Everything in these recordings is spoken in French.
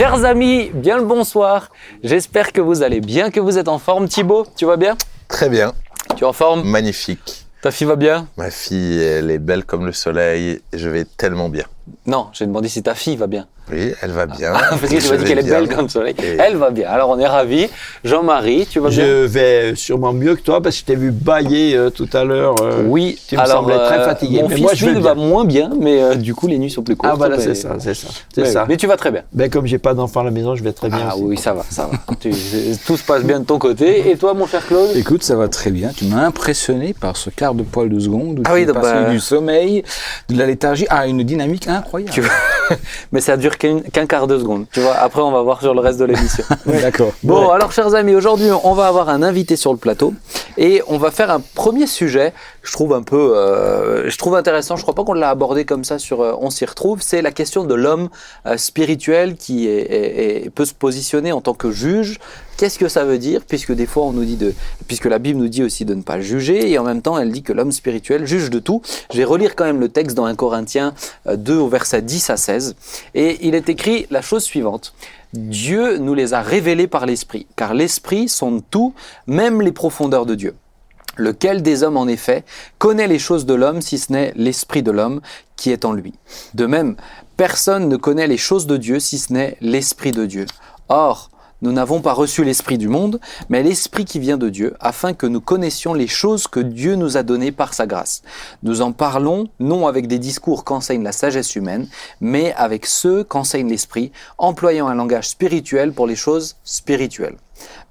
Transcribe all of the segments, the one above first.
Chers amis, bien le bonsoir. J'espère que vous allez bien, que vous êtes en forme. Thibaut, tu vas bien? Très bien. Tu es en forme? Magnifique. Ta fille va bien? Ma fille, elle est belle comme le soleil. Je vais tellement bien. Non, j'ai demandé si ta fille va bien. Oui, elle va bien. Ah, parce que tu Je m'as dit qu'elle est belle comme le soleil. Et- Elle va bien. Alors on est ravis. Jean-Marie, tu vas bien Je vais sûrement mieux que toi parce que je t'ai vu bailler euh, tout à l'heure. euh, Oui, tu me alors semblais très euh, fatigué, Mon mais fils, moi, je vais va moins bien, mais euh, du coup les nuits sont plus courtes. Ah voilà, mais- c'est ça, c'est ça. C'est mais, ça. mais tu vas très bien. Ben, comme j'ai pas d'enfant à la maison, je vais très bien. Ah aussi. oui, ça va, ça va. Tu- tout se passe bien de ton côté. Et toi, mon cher Claude? Écoute, ça va très bien. Tu m'as impressionné par ce quart de poil de seconde où Ah tu oui, es donc, passé bah- du sommeil, de la léthargie à une dynamique incroyable. Mais ça dure qu'un quart de seconde. Tu vois, après on va voir sur le reste de l'émission. D'accord. Bon, alors chers amis, aujourd'hui on va avoir un invité sur le plateau et on va faire un premier sujet. Je trouve un peu, euh, je trouve intéressant. Je crois pas qu'on l'a abordé comme ça sur euh, On s'y retrouve. C'est la question de l'homme euh, spirituel qui est, est- est- peut se positionner en tant que juge. Qu'est-ce que ça veut dire? Puisque des fois on nous dit de, puisque la Bible nous dit aussi de ne pas juger et en même temps elle dit que l'homme spirituel juge de tout. Je vais relire quand même le texte dans 1 Corinthiens euh, 2 au verset 10 à 16 et il est écrit la chose suivante. Dieu nous les a révélés par l'Esprit, car l'Esprit sonde tout, même les profondeurs de Dieu. Lequel des hommes, en effet, connaît les choses de l'homme si ce n'est l'Esprit de l'homme qui est en lui? De même, personne ne connaît les choses de Dieu si ce n'est l'Esprit de Dieu. Or, nous n'avons pas reçu l'Esprit du monde, mais l'Esprit qui vient de Dieu, afin que nous connaissions les choses que Dieu nous a données par sa grâce. Nous en parlons non avec des discours qu'enseigne la sagesse humaine, mais avec ceux qu'enseigne l'Esprit, employant un langage spirituel pour les choses spirituelles.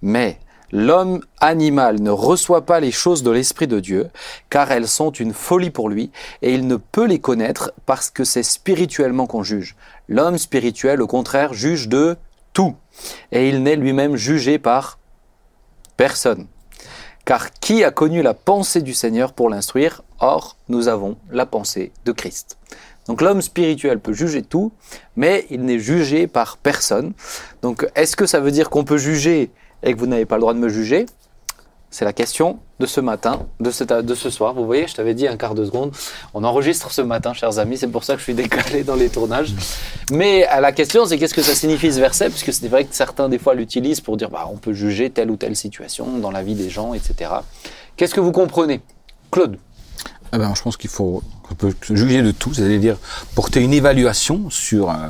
Mais l'homme animal ne reçoit pas les choses de l'Esprit de Dieu, car elles sont une folie pour lui, et il ne peut les connaître parce que c'est spirituellement qu'on juge. L'homme spirituel, au contraire, juge de tout, et il n'est lui-même jugé par personne. Car qui a connu la pensée du Seigneur pour l'instruire? Or, nous avons la pensée de Christ. Donc l'homme spirituel peut juger tout, mais il n'est jugé par personne. Donc est-ce que ça veut dire qu'on peut juger et que vous n'avez pas le droit de me juger C'est la question de ce matin, de, ce soir. Vous voyez, je t'avais dit un quart de seconde. On enregistre ce matin, chers amis, c'est pour ça que je suis décalé dans les tournages. Mais euh, la question, c'est qu'est-ce que ça signifie ce verset? Puisque c'est vrai que certains, des fois, l'utilisent pour dire bah, on peut juger telle ou telle situation dans la vie des gens, etc. Qu'est-ce que vous comprenez? Claude Ah ben, je pense qu'il faut peut juger de tout, c'est-à-dire porter une évaluation sur euh,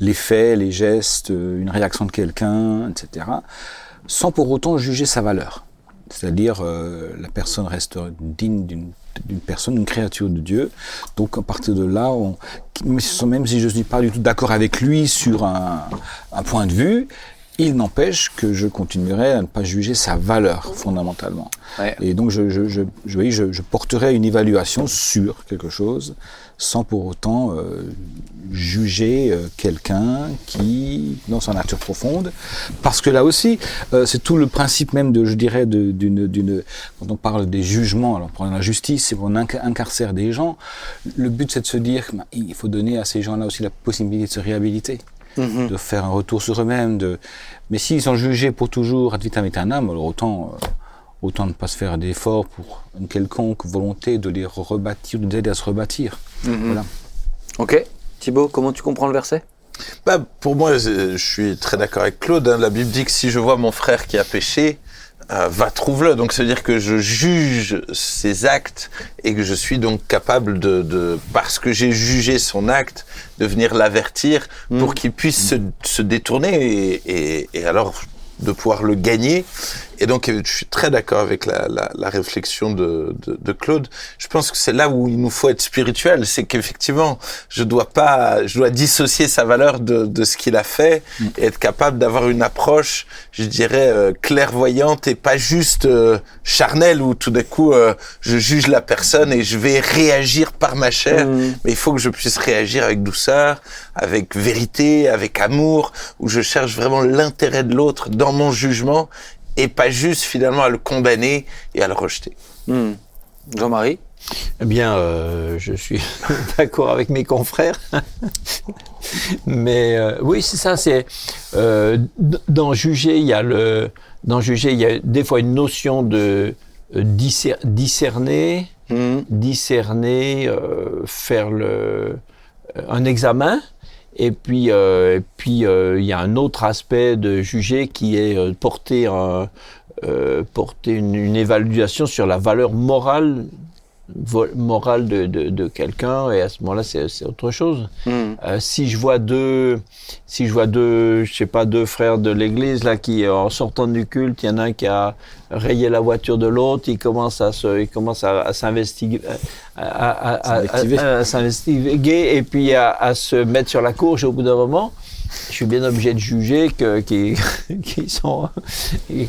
les faits, les gestes, euh, une réaction de quelqu'un, etc., sans pour autant juger sa valeur. C'est-à-dire euh, la personne reste digne d'une personne, d'une créature de Dieu. Donc à partir de là, on, même si je ne suis pas du tout d'accord avec lui sur un, un point de vue, il n'empêche que je continuerai à ne pas juger sa valeur fondamentalement. Ouais. Et donc, je, je, je porterai une évaluation sur quelque chose sans pour autant euh, juger euh, quelqu'un qui, dans sa nature profonde, parce que là aussi, euh, c'est tout le principe même de, je dirais, d'une, d'une, quand on parle des jugements, alors pour la justice, c'est on inca- incarcère des gens, le but c'est de se dire qu'il faut donner à ces gens-là aussi la possibilité de se réhabiliter de faire un retour sur eux-mêmes. De... Mais s'ils sont jugés pour toujours ad vitam aeternam, alors autant, euh, autant ne pas se faire d'efforts pour une quelconque volonté de les rebâtir, de les aider à se rebâtir. Voilà. Ok. Thibaut, comment tu comprends le verset? Bah, pour moi, je je suis très d'accord avec Claude. hein. La Bible dit que si je vois mon frère qui a péché, euh, va trouve-le. Donc, ça veut dire que je juge ses actes et que je suis donc capable de, de parce que j'ai jugé son acte, de venir l'avertir pour qu'il puisse se, se détourner et, et, et alors de pouvoir le gagner. Et donc, euh, je suis très d'accord avec la, la, la réflexion de, de, de Claude. Je pense que c'est là où il nous faut être spirituel, c'est qu'effectivement, je dois pas, je dois dissocier sa valeur de, de ce qu'il a fait et être capable d'avoir une approche, je dirais, euh, clairvoyante et pas juste euh, charnelle où tout d'un coup, euh, je juge la personne et je vais réagir par ma chair. Mais il faut que je puisse réagir avec douceur, avec vérité, avec amour, où je cherche vraiment l'intérêt de l'autre dans mon jugement et pas juste finalement à le condamner et à le rejeter. Hmm. Jean-Marie? Eh bien, euh, je suis d'accord avec mes confrères. Mais euh, oui, c'est ça. C'est euh, juger, il y a le dans juger, il y a des fois une notion de discer- discerner, Hmm. discerner, euh, faire le un examen. Et puis, euh, et puis euh, il y a un autre aspect de juger qui est porter, un- euh, porter une, une évaluation sur la valeur morale, morale de, de, de quelqu'un. Et à ce moment-là, c'est autre chose. Euh, si je vois deux, si je vois deux, je sais pas, deux frères de l'église là qui, en sortant du culte, il y en a un qui a rayé la voiture de l'autre, il commence à se, il commence à, à s'investiguer, à, s'investiguer et puis à, à se mettre sur la courge au bout d'un moment. Je suis bien obligé de juger que qui qui sont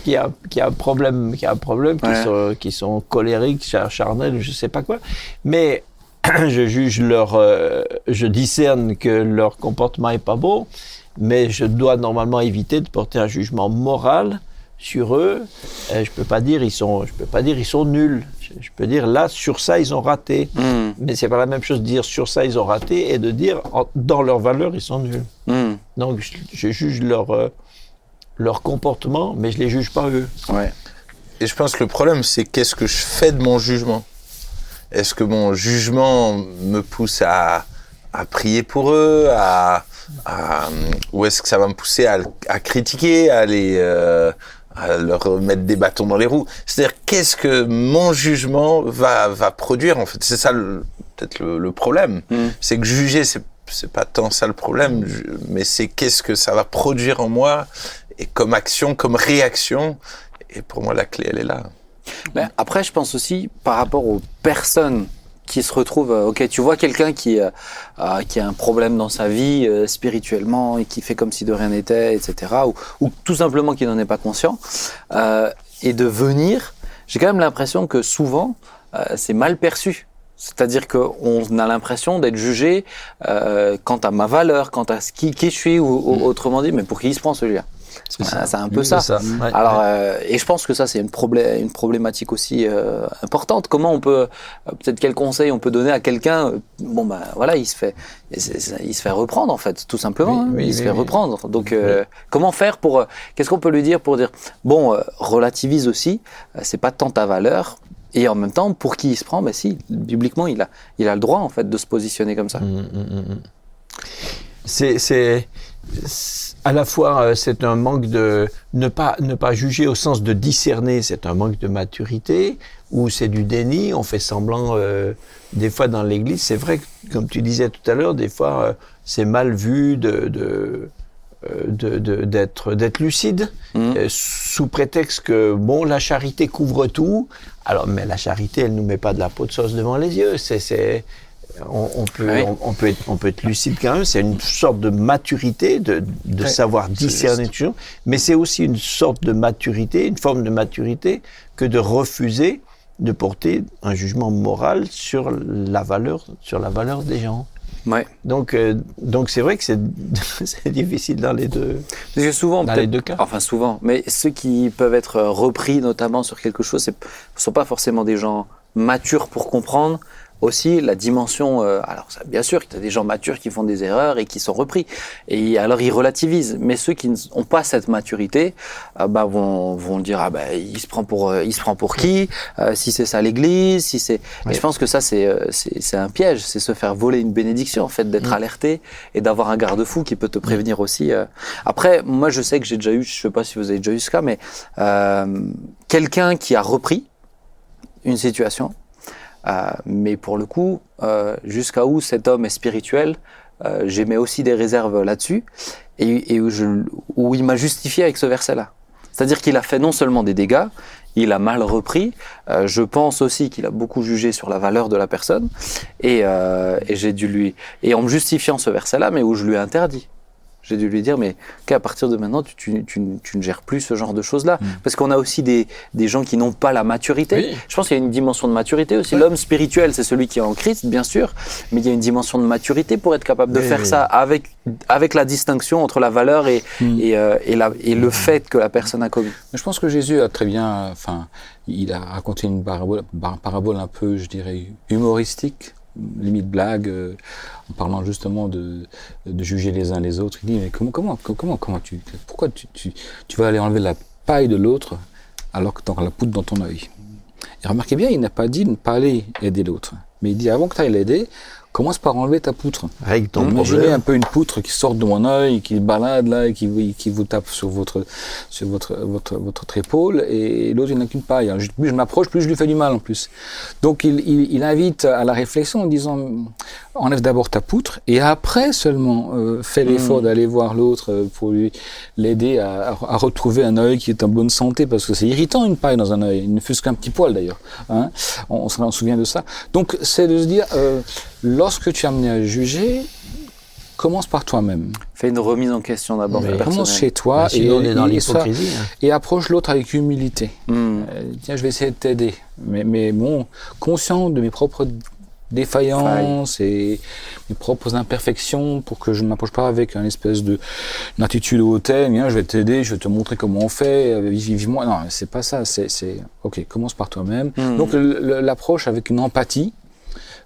qui a qui a un problème qui a un problème Ouais. sont qui sont colériques char- charnels je sais pas quoi mais je juge leur, euh, je discerne que leur comportement est pas beau, mais je dois normalement éviter de porter un jugement moral sur eux. Euh, je peux pas dire ils sont, je peux pas dire ils sont nuls. Je, peux dire là sur ça ils ont raté. Hmm. Mais c'est pas la même chose de dire sur ça ils ont raté et de dire en- dans leur valeur ils sont nuls. Hmm. Donc je, je juge leur euh, leur comportement, mais je les juge pas eux. Ouais. Et je pense que le problème, c'est qu'est-ce que je fais de mon jugement? Est-ce que mon jugement me pousse à, à prier pour eux à, à- Ou est-ce que ça va me pousser à, à critiquer, à, les, euh, à leur mettre des bâtons dans les roues C'est-à-dire, qu'est-ce que mon jugement va, va produire En fait, c'est ça peut-être le, le problème. Mm. C'est que juger, c'est c'est pas tant ça le problème, mais c'est qu'est-ce que ça va produire en moi et comme action, comme réaction. Et pour moi, la clé, elle est là. Mais après, je pense aussi par rapport aux personnes qui se retrouvent. euh, ok, tu vois quelqu'un qui euh, euh, qui a un problème dans sa vie euh, spirituellement et qui fait comme si de rien n'était, etc. Ou, ou tout simplement qui n'en est pas conscient. Euh, et de venir, j'ai quand même l'impression que souvent c'est mal perçu. C'est-à-dire qu'on a l'impression d'être jugé quant à ma valeur, quant à ce qui, qui je suis, ou, ou autrement dit, mais pour qui il se prend celui-là C'est Euh, C'est un peu ça. Ouais, Alors, ouais. euh, et je pense que ça, c'est une, problé- une problématique aussi euh, importante. Comment on peut, euh, peut-être quel conseil on peut donner à quelqu'un Bon, ben voilà, il se fait, il se fait reprendre en fait, tout simplement. Oui, hein. oui, il se fait reprendre. Donc, comment faire pour Qu'est-ce qu'on peut lui dire pour dire Bon, relativise aussi. c'est pas tant ta valeur. Et en même temps, pour qui il se prend Ben si, bibliquement, il a, il a le droit en fait de se positionner comme ça. Mm, mm, mm, mm. C'est, c'est, c'est- à la fois, euh, c'est un manque de ne pas ne pas juger au sens de discerner, c'est un manque de maturité ou c'est du déni. On fait semblant euh, des fois dans l'Église. C'est vrai, que, comme tu disais tout à l'heure, des fois euh, c'est mal vu de, d'être d'être lucide euh, sous prétexte que bon la charité couvre tout alors mais la charité elle nous met pas de la peau de sauce devant les yeux c'est c'est on, on peut on, on peut être on peut être lucide quand même. C'est une sorte de maturité de, de Ouais, savoir discerner toujours. Mais c'est aussi une sorte de maturité une forme de maturité que de refuser de porter un jugement moral sur la valeur sur la valeur des gens. Ouais. donc euh, donc c'est vrai que c'est difficile dans les deux Parce que souvent, Dans les deux cas. Enfin, souvent. Mais ceux qui peuvent être euh, repris, notamment sur quelque chose, ne sont pas forcément des gens matures pour comprendre aussi la dimension. euh, alors, ça, bien sûr, qu'il y a des gens matures qui font des erreurs et qui sont repris. Et alors, ils relativisent. Mais ceux qui n'ont pas cette maturité, euh, bah, vont, vont dire ah bah, il se prend pour, euh, il se prend pour qui Euh, Si c'est ça l'Église, si c'est. Et je pense que ça, c'est, c'est, c'est un piège. C'est se faire voler une bénédiction, en fait, d'être Mm. alerté et d'avoir un garde-fou qui peut te prévenir aussi. euh. Après, moi, je sais que j'ai déjà eu, je sais pas si vous avez déjà eu ce cas, mais euh, quelqu'un qui a repris une situation, mais pour le coup, euh, jusqu'à où cet homme est spirituel, euh, j'émets aussi des réserves là-dessus, et, et où, je, où il m'a justifié avec ce verset-là. C'est-à-dire qu'il a fait non seulement des dégâts, il a mal repris. euh, je pense aussi qu'il a beaucoup jugé sur la valeur de la personne, et, euh, et j'ai dû lui, et en me justifiant ce verset-là, mais où je lui ai interdit. J'ai dû lui dire, mais qu'à partir de maintenant, tu, tu, tu, tu ne gères plus ce genre de choses-là. Parce qu'on a aussi des, des gens qui n'ont pas la maturité. Oui. Je pense qu'il y a une dimension de maturité aussi. L'homme spirituel, c'est celui qui est en Christ, bien sûr, mais il y a une dimension de maturité pour être capable de Oui, faire ça avec, avec la distinction entre la valeur et, Mm. et, euh, et, la, et le fait que la personne a commis. Mais je pense que Jésus a très bien, enfin, il a raconté une parabole, par- parabole un peu, je dirais, humoristique, limite blague, euh, en parlant justement de, de juger les uns les autres. Il dit, mais comment, comment, comment, comment tu, pourquoi tu, tu, vas aller enlever la paille de l'autre alors que tu as la poudre dans ton œil? Et remarquez bien, il n'a pas dit ne pas aller aider l'autre. Mais il dit, avant que tu ailles l'aider, commence par enlever ta poutre. Règle ton Imaginez un peu une poutre qui sort de mon œil, qui balade là, et qui, vous- qui vous tape sur votre, sur votre, votre, votre épaule, et l'autre il n'a qu'une paille. Alors, je- plus je m'approche, plus je lui fais du mal en plus. Donc il, il, il invite à la réflexion en disant enlève d'abord ta poutre, et après seulement euh, fais l'effort d'aller voir l'autre euh, pour lui l'aider à, à, retrouver un œil qui est en bonne santé, parce que c'est irritant une paille dans un œil, il ne fût qu'un petit poil d'ailleurs. Hein on, on s'en souvient de ça. Donc c'est de se dire, euh, lorsque tu es amené à juger, commence par toi-même. Fais une remise en question d'abord. Commence chez toi Bah, sinon, on est dans et, hein. et approche l'autre avec humilité. Hmm. Euh, tiens, je vais essayer de t'aider. Mais, mais bon, conscient de mes propres défaillances et mes propres imperfections pour que je ne m'approche pas avec une espèce de une attitude hautaine. Viens, je vais t'aider, je vais te montrer comment on fait, euh, vive vive moi. Non, c'est pas ça. C'est, c'est, ok, commence par toi-même. Hmm. Donc l'approche avec une empathie.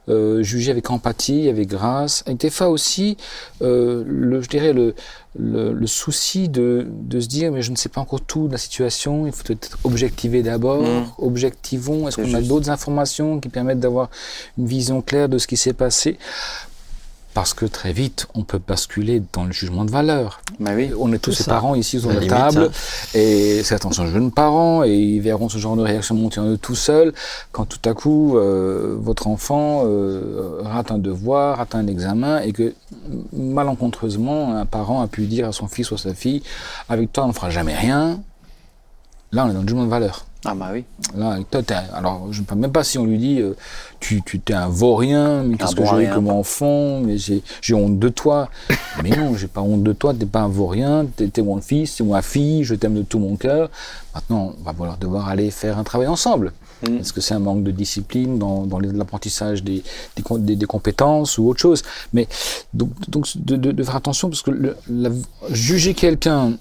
Euh, juger avec empathie, avec grâce, et des fois aussi, euh, le, je dirais, le, le, le souci de, de se dire, mais je ne sais pas encore tout de la situation, il faut peut-être objectiver d'abord, Mm. objectivons, est-ce qu'on a d'autres informations qui permettent d'avoir une vision claire de ce qui s'est passé? Parce que très vite, on peut basculer dans le jugement de valeur. Bah oui. On est tous C'est ces ça. parents ici sur La la limite, table, et certains sont jeunes parents, et ils verront ce genre de réaction monter en eux tout seuls, quand tout à coup, euh, votre enfant euh, rate un devoir, rate un examen, et que malencontreusement, un parent a pu dire à son fils ou à sa fille, avec toi, on ne fera jamais rien. Là, on est dans le jugement de valeur. Ah bah oui. Là, toi, alors je ne sais même pas si on lui dit euh, tu, tu t'es un vaurien, mais qu'est-ce que j'ai eu comme enfant, mais j'ai, j'ai honte de toi. mais non, j'ai pas honte de toi, t'es pas un vaurien, t'es, t'es mon fils, t'es ma fille, je t'aime de tout mon cœur. Maintenant, on va falloir devoir aller faire un travail ensemble. Mm. Est-ce que c'est un manque de discipline dans, dans l'apprentissage des, des, com- des- des compétences ou autre chose? Mais donc, donc de, de- de faire attention parce que le- la- juger quelqu'un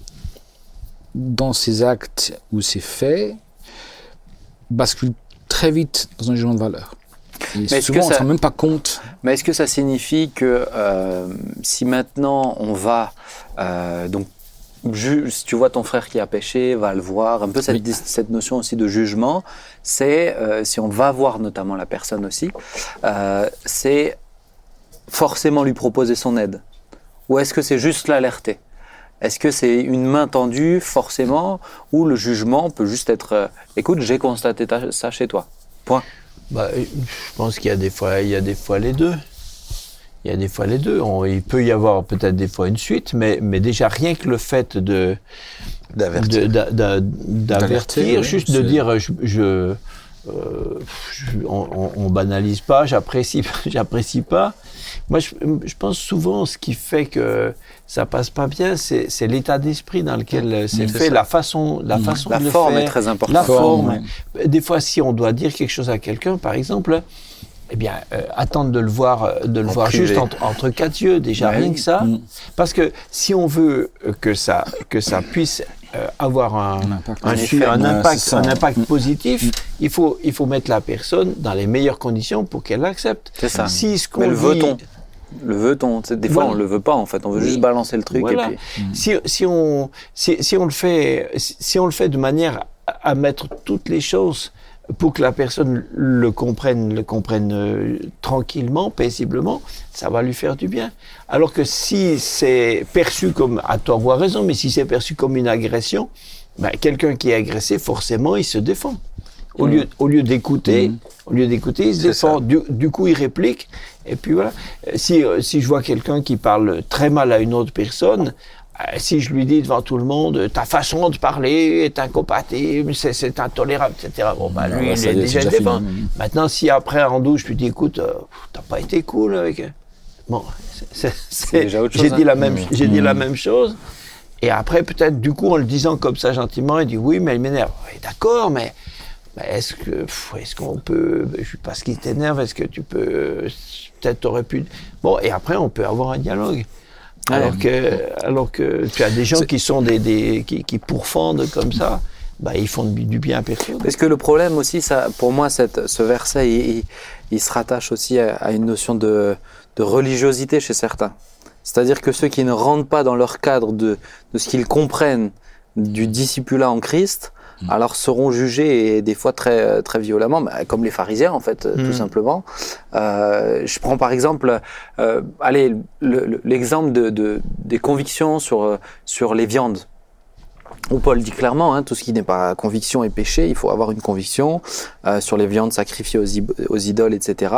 dans ses actes ou ses faits bascule très vite dans un jugement de valeur. Et est-ce souvent, que on ne ça- se rend même pas compte. Mais est-ce que ça signifie que euh, si maintenant on va euh, donc si tu vois ton frère qui a péché, va le voir, un peu cette, Oui. cette notion aussi de jugement, c'est euh, si on va voir notamment la personne aussi, c'est forcément lui proposer son aide, ou est-ce que c'est juste l'alerter? Est-ce que c'est une main tendue forcément, ou le jugement peut juste être, euh, écoute, j'ai constaté ta- ça chez toi. Point. Bah, je pense qu'il y a des fois, il y a des fois les deux. Il y a des fois les deux. On- il peut y avoir peut-être des fois une suite, mais, mais déjà rien que le fait de D'avertir. de- d'a- d'a- d'avertir, D'alerter, juste de dire je, je, euh, on, on- on banalise pas, j'apprécie, j'apprécie pas. Moi, je, je pense souvent ce qui fait que ça passe pas bien, c'est l'état d'esprit dans lequel euh, c'est Mm, fait, ça. la façon, la façon La de le forme faire. est très importante. La Forme, forme. Des fois, si on doit dire quelque chose à quelqu'un, par exemple, eh bien, euh, attendre de le voir, euh, de le En voir privé. juste entre, entre quatre yeux, déjà Ouais, rien que ça. Mm. Parce que si on veut euh, que ça, que ça puisse euh, avoir un, Un impact. un, Un su- effet. un impact, Mm. positif, il faut, il faut mettre la personne dans les meilleures conditions pour qu'elle l'accepte. C'est ça. Si ce qu'on dit- Le veut-on Des fois, Voilà. on le veut pas, en fait. On veut Oui. juste balancer le truc Voilà. et puis... si, si on, si, si on le fait, si, si on le fait de manière à, à mettre toutes les choses pour que la personne le comprenne, le comprenne euh, tranquillement, paisiblement, ça va lui faire du bien. Alors que si c'est perçu comme, à tort ou à raison, mais si c'est perçu comme une agression, ben, quelqu'un qui est agressé, forcément, il se défend. Au Mm. lieu, au lieu d'écouter, Mm. au lieu d'écouter, il se défend. Du, du coup, il réplique. Et puis voilà. Euh, Si, euh, si je vois quelqu'un qui parle très mal à une autre personne, euh, si je lui dis devant tout le monde, ta façon de parler est incompatible, c'est, intolérable, etc. Bon, bah, lui, il est déjà déjà. Maintenant, si après, en douche, je lui dis, écoute, euh, t'as pas été cool avec. Bon, c'est, c'est- déjà autre j'ai chose, dit hein. la même, j'ai dit la Mm. même chose. Et après, peut-être, du coup, en le disant comme ça gentiment, il dit oui, mais il m'énerve. Oui, d'accord, mais est-ce que, est-ce qu'on peut, je sais pas ce qui t'énerve, est-ce que tu peux, peut-être t'aurais pu. Bon, et après, on peut avoir un dialogue. Alors que, alors que tu as des gens qui sont des, des qui, qui pourfendent comme ça, bah, ils font du, du bien à personne. Parce que le problème aussi, ça, pour moi, cette, ce verset, il, il- il se rattache aussi à, à une notion de, de religiosité chez certains. C'est-à-dire que ceux qui ne rentrent pas dans leur cadre de, de ce qu'ils comprennent du discipulat en Christ alors seront jugés et des fois très très violemment, bah, comme les pharisiens en fait, Mm. tout simplement. Euh, je prends par exemple, euh, allez, le- le- l'exemple de, de- des convictions sur euh, sur les viandes. Où Paul dit clairement, hein, tout ce qui n'est pas conviction est péché, il faut avoir une conviction euh, sur les viandes sacrifiées aux, aux idoles, etc.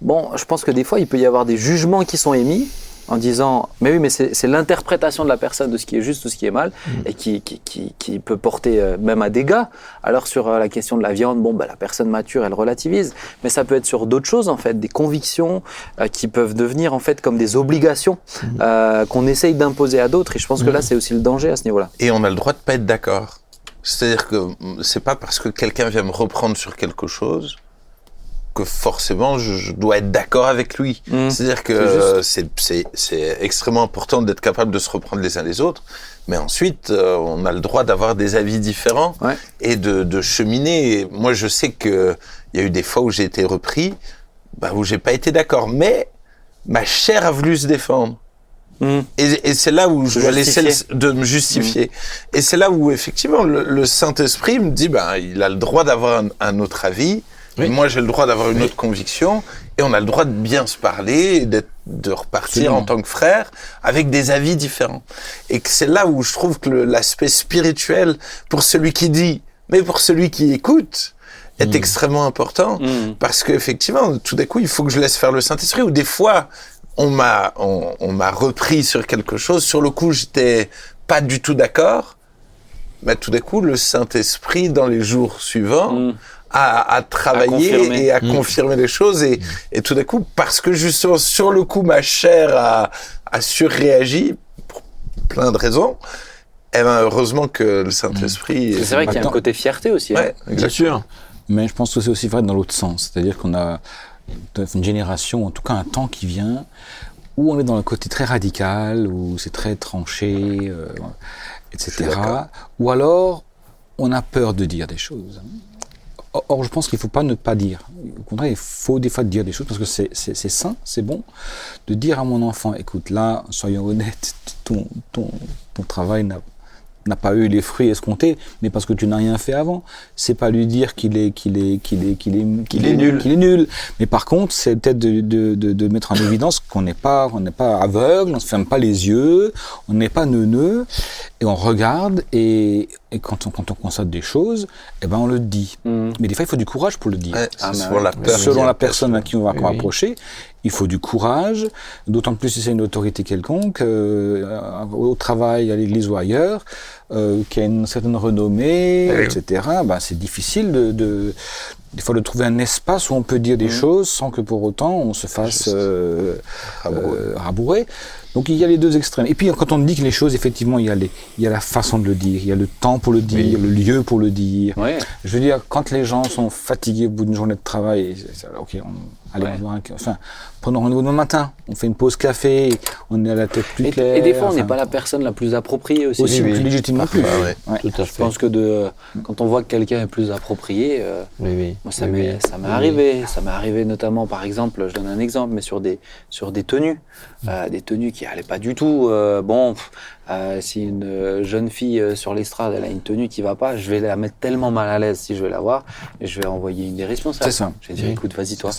Bon, je pense que des fois, il peut y avoir des jugements qui sont émis en disant, mais oui, mais c'est l'interprétation de la personne de ce qui est juste ou ce qui est mal, et qui, qui, qui, qui peut porter euh, même à dégâts. Alors sur euh, la question de la viande, bon, bah, la personne mature, elle relativise, mais ça peut être sur d'autres choses, en fait, des convictions euh, qui peuvent devenir, en fait, comme des obligations euh, qu'on essaye d'imposer à d'autres, et je pense que là, c'est aussi le danger à ce niveau-là. Et on a le droit de pas être d'accord. C'est-à-dire que mm, c'est pas parce que quelqu'un vient me reprendre sur quelque chose que forcément je, je dois être d'accord avec lui. Mm. C'est-à-dire que C'est extrêmement important d'être capable de se reprendre les uns les autres, mais ensuite euh, on a le droit d'avoir des avis différents Ouais. et de, de cheminer. Et moi je sais que il y a eu des fois où j'ai été repris, bah, où j'ai pas été d'accord, mais ma chair a voulu se défendre. Mm. Et, et c'est là où je dois laisser le- de me justifier. Et c'est là où effectivement le, le Saint-Esprit me dit, ben, il a le droit d'avoir un, un autre avis. Oui. Moi, j'ai le droit d'avoir une autre conviction. Et on a le droit de bien se parler, et d'être- de repartir Absolument. en tant que frère avec des avis différents. Et que c'est là où je trouve que l'aspect spirituel, pour celui qui dit, mais pour celui qui écoute, est extrêmement important. Mm. Parce qu'effectivement, tout d'un coup, il faut que je laisse faire le Saint-Esprit. Ou des fois, on m'a, on, on m'a repris sur quelque chose. Sur le coup, j'étais pas du tout d'accord. Mais tout d'un coup, le Saint-Esprit, dans les jours suivants, Mm. Travaillé confirmé. et a confirmé les choses. Et, et tout d'un coup, parce que justement, sur le coup, ma chair a, a surréagi pour plein de raisons. Eh ben, heureusement que le Saint-Esprit. C'est vrai qu'il y a un côté fierté aussi. hein. Ouais, Bien exactement. sûr. Mais je pense que c'est aussi vrai dans l'autre sens. C'est-à-dire qu'on a une génération, en tout cas un temps qui vient, où on est dans le côté très radical, où c'est très tranché, euh, etc. Ou alors, on a peur de dire des choses. Or- je pense qu'il ne faut pas ne pas dire. Au contraire, il faut des fois dire des choses parce que c'est sain, c'est bon de dire à mon enfant, écoute, là, soyons honnêtes, ton, travail n'a n'a pas eu les fruits escomptés, mais parce que tu n'as rien fait avant. C'est pas lui dire qu'il est qu'il est qu'il est qu'il est qu'il est nul. qu'il est nul. Mais par contre, c'est peut-être de, de, de, de mettre en évidence qu'on n'est pas on n'est pas aveugle, on se ferme pas les yeux, on n'est pas neuneux et on regarde et, et quand on quand on constate des choses, eh ben on le dit. Mm. Mais des fois, il faut du courage pour le dire. Ouais, Ah, la peur. Selon la personne à qui on va Oui, oui. Il faut du courage, d'autant plus si c'est une autorité quelconque, euh, au travail, à l'église ou ailleurs, euh, qui a une certaine renommée, Oui. etc. Ben, c'est difficile de, de, des fois de trouver un espace où on peut dire des choses sans que pour autant on se fasse euh, euh, rabourer. Donc il y a les deux extrêmes. Et puis quand on dit que les choses, effectivement, il y a, les, il y a la façon de le dire, il y a le temps pour le dire, Oui. le lieu pour le dire. Je veux dire, quand les gens sont fatigués au bout d'une journée de travail, ok, on, allez, Ouais. un enfin, prenons rendez-vous demain matin, on fait une pause café, on est à la tête plus Et, claire. et des fois, on n'est enfin, pas la personne la plus appropriée aussi. aussi Oui, oui. plus légitime non plus. Parfois, ouais. Ouais. Tout à Je fait. pense que de, quand on voit que quelqu'un est plus approprié, euh, Oui, oui. moi ça Oui, m'est arrivé, ça m'est arrivé notamment par exemple, je donne un exemple, mais sur des sur des tenues, euh, des tenues qui allaient pas du tout. euh, bon, pff, euh, si une euh, jeune fille euh, sur l'estrade elle a une tenue qui va pas, je vais la mettre tellement mal à l'aise si je vais la voir, et je vais envoyer une des responsables. C'est ça. Je vais dire écoute vas-y toi.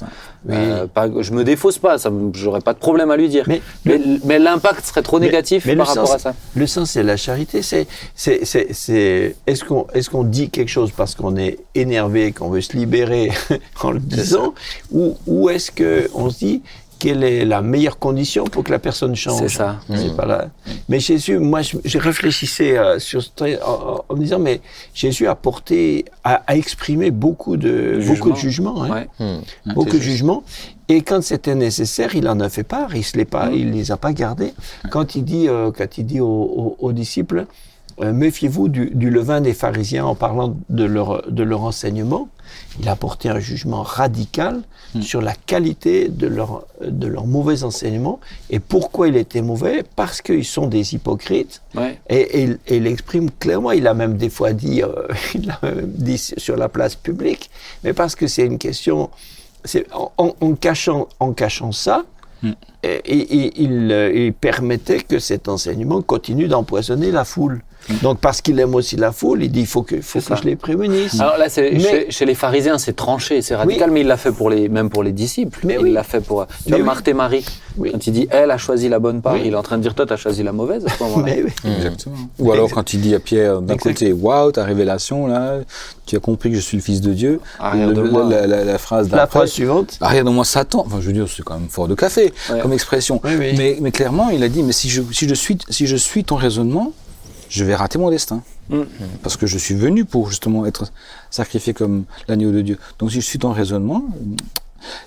Oui. Euh, pas, je me défausse pas, ça, j'aurais pas de problème à lui dire. Mais- mais mais l'impact serait trop Mais- négatif mais par rapport sens- à ça. Le sens, c'est la charité. C'est, c'est, c'est, c'est- est-ce qu'on, est-ce qu'on dit quelque chose parce qu'on est énervé, qu'on veut se libérer en le disant, ou, ou est-ce que on se dit quelle est la meilleure condition pour que la personne change C'est ça. C'est pas là. Mais Jésus, moi, je, je réfléchissais euh, sur ce trait en, en- me disant, mais Jésus a porté, a, a exprimé beaucoup de, beaucoup de jugement. jugements. hein Ouais. Hmm. beaucoup C'est de jugements. Et quand c'était nécessaire, il en a fait part. Il se les pas, il les a pas gardés. Quand il dit, euh, quand il dit aux, aux- aux disciples, euh, méfiez-vous du, du levain des pharisiens en parlant de leur de leur enseignement. Il a porté un jugement radical sur la qualité de leur de leur mauvais enseignement et pourquoi il était mauvais parce qu'ils sont des hypocrites Ouais. et, et il- et il exprime clairement, il a même des fois dit, euh, il l'a même dit sur la place publique, mais parce que c'est une question, c'est en, en- en cachant, en cachant ça, Mm. et, et- et il, euh, il permettait que cet enseignement continue d'empoisonner la foule. Donc parce qu'il aime aussi la foule, il dit il faut que, faut que ça. je les prémunisse. Alors là, c'est- Mais- chez, chez les pharisiens, c'est tranché, c'est radical, Oui. mais il l'a fait pour les, même pour les disciples. Mais il oui. l'a fait pour. Tu vois, oui. Marthe et Marie, Oui. quand il dit elle a choisi la bonne part, Oui. il est en train de dire toi, tu as choisi la mauvaise à ce moment-là. Mais oui. Exactement. Ou alors quand il dit à Pierre, d'un côté, waouh, ta révélation, là, tu as compris que je suis le Fils de Dieu. Arrière Le- de le- moi. La, la- la phrase La phrase suivante. arrière de moi Satan. Enfin, je veux dire, c'est quand même fort de café Ouais. comme expression. Oui, oui. Mais, mais clairement, il a dit, mais si je, si je, suis, si je suis ton raisonnement, je vais rater mon destin. Mm. Parce que je suis venu pour justement être sacrifié comme l'agneau de Dieu. Donc si je suis ton raisonnement...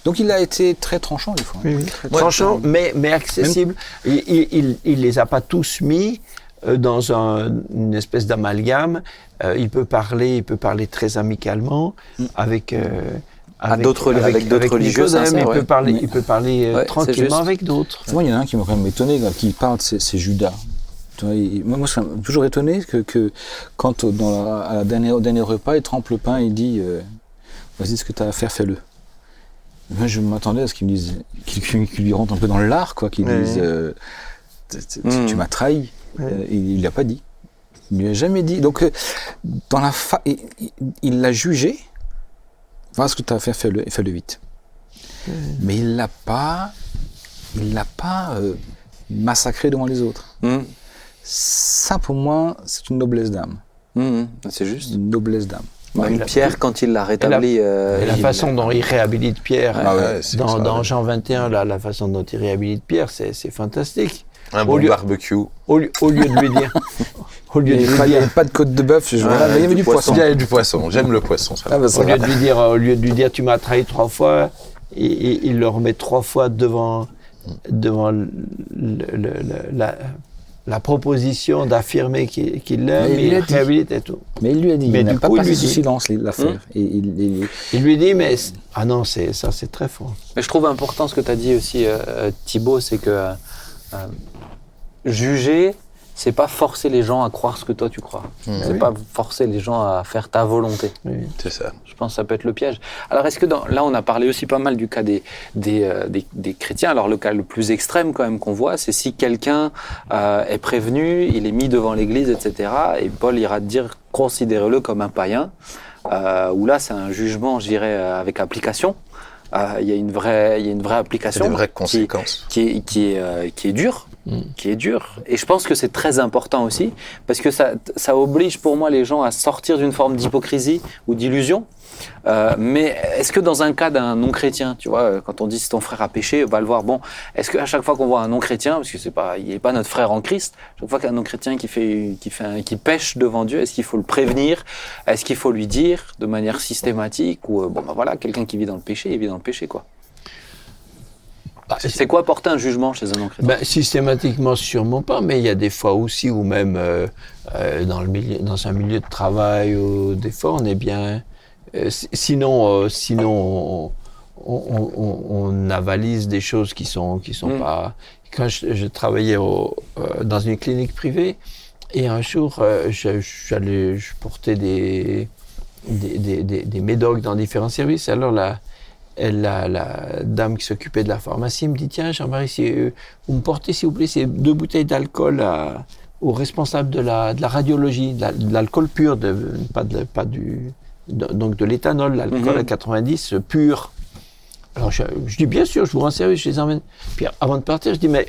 Donc il a été très tranchant des fois. Très Tranchant, mais, mais accessible. Il, il, il, il les a pas tous mis euh, dans un- une espèce d'amalgame. Euh, il peut parler, il peut parler très amicalement avec. euh, d'autres- avec d'autres religieux sincères, il, ouais. peut parler, Mais- il peut parler Ouais, tranquillement avec d'autres. Moi, il y en a un qui m'a quand même étonné quand il parle, c'est Judas. Moi, moi, ça m'a toujours étonné que, que quand euh, dans la- à la dernière, au dernier repas, il trempe le pain, il dit euh, Vas-y, ce que tu as à faire, fais-le. Moi, je m'attendais à ce qu'il me dise, qu'il lui rentre un peu dans l'art, quoi, qu'il Ouais. dise euh, T- t-. Tu m'as trahi. Ouais. Euh, il ne l'a pas dit. Il ne lui a jamais dit. Donc, dans la fa- il- l'a jugé. Voilà ce que tu as à faire, fais-le, et fais-le vite. Mais il l'a pas, il l'a pas euh, massacré devant les autres. Mm. Ça, pour moi, c'est une noblesse d'âme. Mm, mm. C'est juste. Une noblesse d'âme. Même Pierre, quand il l'a rétabli. euh, Et la il- façon dont il réhabilite Pierre, Ah ouais, euh, dans, ça, dans ouais. Jean 21, là, la façon dont il réhabilite Pierre, c'est fantastique. Un Au bon lieu- barbecue. Au, lieu- au lieu de lui dire. au lieu de Il lui n'y dire. avait pas de côte de bœuf, je il y avait du poisson. Il y avait du poisson. J'aime le poisson. Ça. Ah, bah, ça Au lieu de lui dire, au lieu de lui dire tu m'as trahi trois fois, il, il- il le remet trois fois devant, devant le- le- le- la, la proposition d'affirmer qu'il qu'il l'aime, il il, réhabilite et tout. Mais il lui a dit, Mais il n'a du pas coup, il passé lui sous dit- silence l'affaire. Et il, il- Il lui dit mais ah non c'est ça c'est très fort. Mais je trouve important ce que tu as dit aussi, euh, euh, Thibaut, c'est que euh, euh, juger, c'est pas forcer les gens à croire ce que toi tu crois. C'est pas forcer les gens à faire ta volonté. Oui. C'est ça. Je pense que ça peut être le piège. Alors, est-ce que dans, là, on a parlé aussi pas mal du cas des, des, euh, des, des chrétiens. Alors, le cas le plus extrême, quand même, qu'on voit, c'est si quelqu'un euh, est prévenu, il est mis devant l'église, etc. Et Paul ira te dire considérez-le comme un païen. Euh, où là, c'est un jugement, je dirais, euh, avec application. Il y a une vraie, il y a une vraie application. des vraies qui- conséquences. qui est, qui est, qui est dur, Qui est dur. Et je pense que c'est très important aussi, parce que ça, ça oblige pour moi les gens à sortir d'une forme d'hypocrisie ou d'illusion. Euh, mais est-ce que dans un cas d'un non-chrétien, tu vois, euh, quand on dit si ton frère a péché, on va le voir. Bon, est-ce qu'à chaque fois qu'on voit un non-chrétien, parce que c'est pas, il n'est pas notre frère en Christ, chaque fois qu'un non-chrétien qui fait, qui fait, qui pêche devant Dieu, est-ce qu'il faut le prévenir? Est-ce qu'il faut lui dire de manière systématique ou euh, bon, ben voilà, quelqu'un qui vit dans le péché, il vit dans le péché, quoi. Bah, C'est- quoi porter un jugement chez un non-chrétien Ben, systématiquement, sûrement pas, mais il y a des fois aussi où même euh, euh, dans, le milieu, dans un milieu de travail, ou des fois on est bien. euh, si- sinon, sinon on, on- on- on avalise des choses qui sont, qui sont Mm. pas. Quand je, je travaillais au- dans une clinique privée, et un jour, je, j'allais, je portais des, des, des, des- des médocs dans différents services. Alors la, la, la dame qui s'occupait de la pharmacie me dit Tiens, Jean-Marie, si, euh, vous me portez, s'il vous plaît, ces deux bouteilles d'alcool à- au responsable de la, de la radiologie, de la- de l'alcool pur, de, pas, de, pas du. de- donc de l'éthanol, l'alcool Mhm. à 90 euh, pur. Alors je, je dis Bien sûr, je vous rends service, je les emmène. Puis avant de partir, je dis Mais,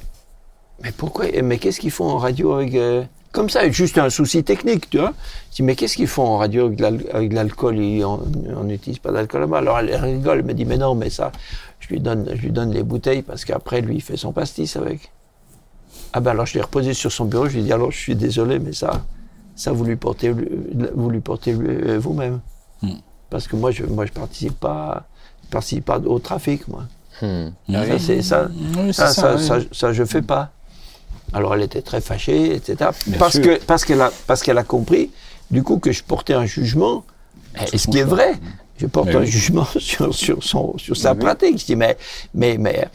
mais pourquoi Mais qu'est-ce qu'ils font en radio avec. euh, comme ça, juste un souci technique, tu vois. Je dis, mais qu'est-ce qu'ils font en radio avec de l'alcool? Ils- On n'utilise pas d'alcool là-bas. Alors elle, rigole, elle me dit, mais non, mais ça, je lui donne, je lui donne les bouteilles parce qu'après, lui, il fait son pastis avec. Ah ben alors, je l'ai reposé sur son bureau, je lui ai dit, alors, je suis désolé, mais ça, ça vous lui portez, vous lui portez euh, vous-même. Hmm. Parce que moi, je ne je participe, pas, je participe pas au trafic, moi. Hmm. Ça. Oui, Ça, ça, ça, ça, je fais pas. Alors elle était très fâchée, etc. Bien parce sûr. que parce qu'elle a parce qu'elle a compris du coup que je portais un jugement. Et ce qui est vrai, je porte Mais un oui. jugement sur sur son sur sa Mais pratique. Je dis mais mais mais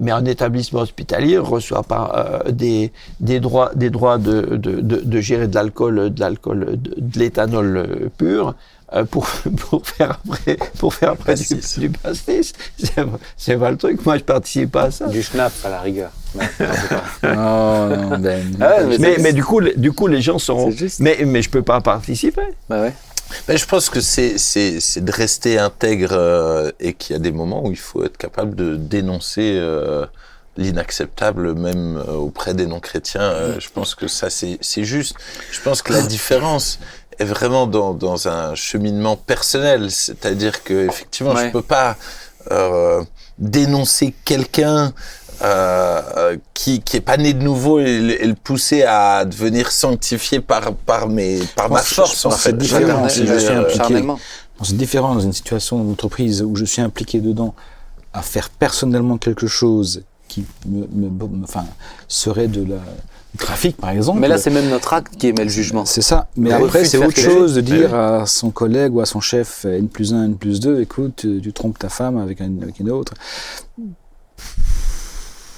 mais un établissement hospitalier reçoit pas euh, des, des droits, des droits de, de, de, de gérer de l'alcool, de l'alcool, de, de l'éthanol euh, pur. Euh, Pour, pour faire après, pour faire après du, Pastis. du pastis. C'est- C'est pas le truc. Moi, je participe pas à ça. Du schnapp à la rigueur. Pas. Non, non, Ben. Ah ouais, mais Mais, mais du coup, les- du coup, les gens sont. Juste. Mais, mais je peux pas participer. Bah ouais. Ben, je pense que c'est c'est c'est de rester intègre euh, et qu'il y a des moments où il faut être capable de dénoncer euh, l'inacceptable même euh, auprès des non-chrétiens. Euh, je pense que ça c'est c'est juste. Je pense que la différence est vraiment dans dans un cheminement personnel, c'est-à-dire que effectivement Ouais. je peux pas euh, dénoncer quelqu'un euh, qui qui est pas né de nouveau et, le- et le pousser à devenir sanctifié par par mes par ma je force en fait. c'est différent Je si veux je suis dire, impliqué. Charnellement. Bon, C'est différent dans une situation d'entreprise où je suis impliqué dedans à faire personnellement quelque chose qui me, me- me- enfin, serait de la trafic, par exemple. Mais là, c'est même notre acte qui émet le jugement. C'est ça. Mais après, c'est autre chose de dire à son collègue ou à son chef N plus 1, N plus 2, écoute, euh, tu trompes ta femme avec, un, avec une autre.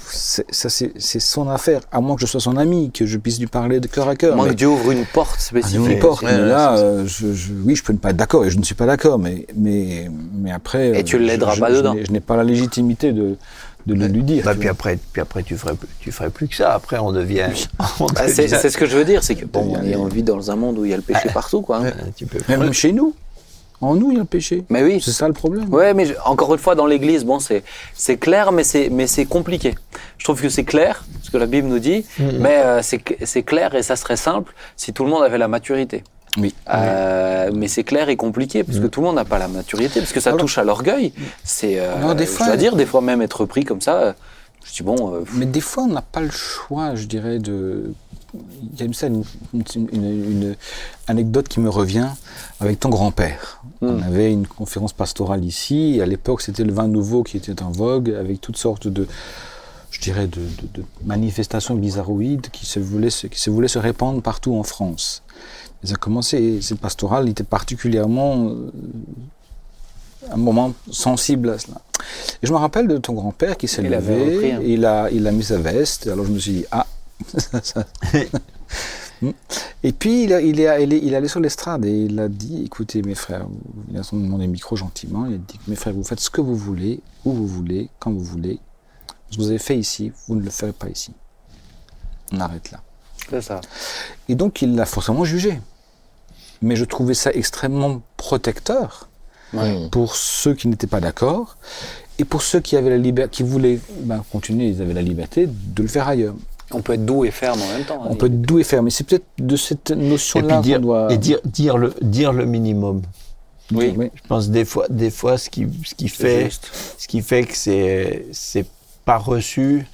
C'est- Ça, c'est son affaire. À moins que je sois son ami, que je puisse lui parler de cœur à cœur. Moins Mais- que Dieu ouvre une porte Ah, spécifique. on porte. Ouais, mais ouais, là, euh, je, je- oui, je peux ne pas être d'accord et je ne suis pas d'accord, mais, mais, mais après. Et tu euh, l'aideras pas dedans. Je n'ai pas la légitimité de, de le lui dire. Bah, puis vois. après, puis après, tu ferais, plus- tu ferais plus que ça. Après, on devient. Bah, c'est devient- c'est ce que je veux dire, c'est que bon, on vit dans un monde où il y a le péché partout, quoi. hein. tu peux Même chez nous. En nous, il y a le péché. Mais oui. C'est ça le problème. Ouais, mais je- encore une fois, dans l'Église, bon, c'est c'est clair, mais c'est mais c'est compliqué. Je trouve que c'est clair, ce que la Bible nous dit, mais euh, c'est c'est clair et ça serait simple si tout le monde avait la maturité. Oui. Euh, Mais c'est clair et compliqué parce que tout le monde n'a pas la maturité, parce que ça Alors- touche à l'orgueil. C'est, euh, Alors, des je fois- dois dire, des fois même être pris comme ça. euh, Je dis bon, euh, Mais des fois, on n'a pas le choix, je dirais, de. Il y a une, scène, une, une- une anecdote qui me revient avec ton grand-père. On Hmm. avait une conférence pastorale ici, et à l'époque, c'était le vin nouveau qui était en vogue, avec toutes sortes de, je dirais, de, de- de manifestations bizarroïdes qui se, voulaient se, qui se voulaient se répandre partout en France. Et ça a commencé, et cette pastorale était particulièrement euh, un moment sensible à cela. Et je me rappelle de ton grand-père qui s'est levé, repris, hein. il a, il a mis sa veste, alors je me suis dit, ah, ça- ça-. Et puis il, a- il, est, il, est, il est allé sur l'estrade et il a dit, écoutez mes frères, il a demandé le micro gentiment, il a dit, mes frères, vous faites ce que vous voulez, où vous voulez, quand vous voulez. Ce que vous avez fait ici, vous ne le ferez pas ici. On arrête là. C'est ça. Et donc il l'a forcément jugé. Mais je trouvais ça extrêmement protecteur Ouais. pour ceux qui n'étaient pas d'accord et pour ceux qui avaient la liberté, qui voulaient ben, continuer, ils avaient la liberté de le faire ailleurs. On peut être doux et ferme en même temps. hein. On peut être doux et ferme, mais c'est peut-être de cette Et puis notion-là dire, qu'on doit. et dire, dire, le, dire le minimum. Oui. Je pense des fois, des fois ce, qui, ce, qui fait, juste. ce qui fait que c'est, c'est pas reçu,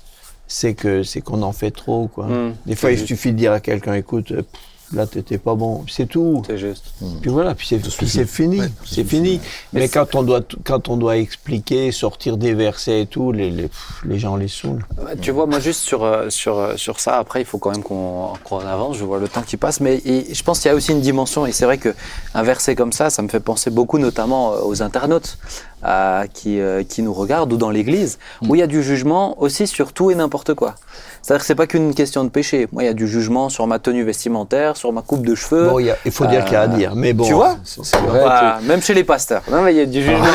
c'est que c'est qu'on en fait trop. Quoi. Hmm, Des fois, il juste. suffit de dire à quelqu'un, écoute, euh, pff, là, t'étais pas bon. C'est tout. C'est juste. Puis voilà, puis c'est, puis c'est fini. c'est fini. Mais quand on, doit, quand on doit expliquer, sortir des versets et tout, les, les, pff, les gens les saoulent. Tu vois, moi juste sur, euh, sur, euh, sur ça, après il faut quand même qu'on qu'on avance, je vois le temps qui passe, mais et je pense qu'il y a aussi une dimension, et c'est vrai qu'un verset comme ça, ça me fait penser beaucoup notamment euh, aux internautes euh, qui, euh, qui nous regardent, ou dans l'église, où il y a du jugement aussi sur tout et n'importe quoi. C'est-à-dire que c'est pas qu'une question de péché. Moi, il y a du jugement sur ma tenue vestimentaire, sur ma coupe de cheveux. Bon, il y a- il faut dire qu'il y a à dire. Mais bon, tu vois C'est vrai. Même chez les pasteurs. Non, mais il y a du jugement.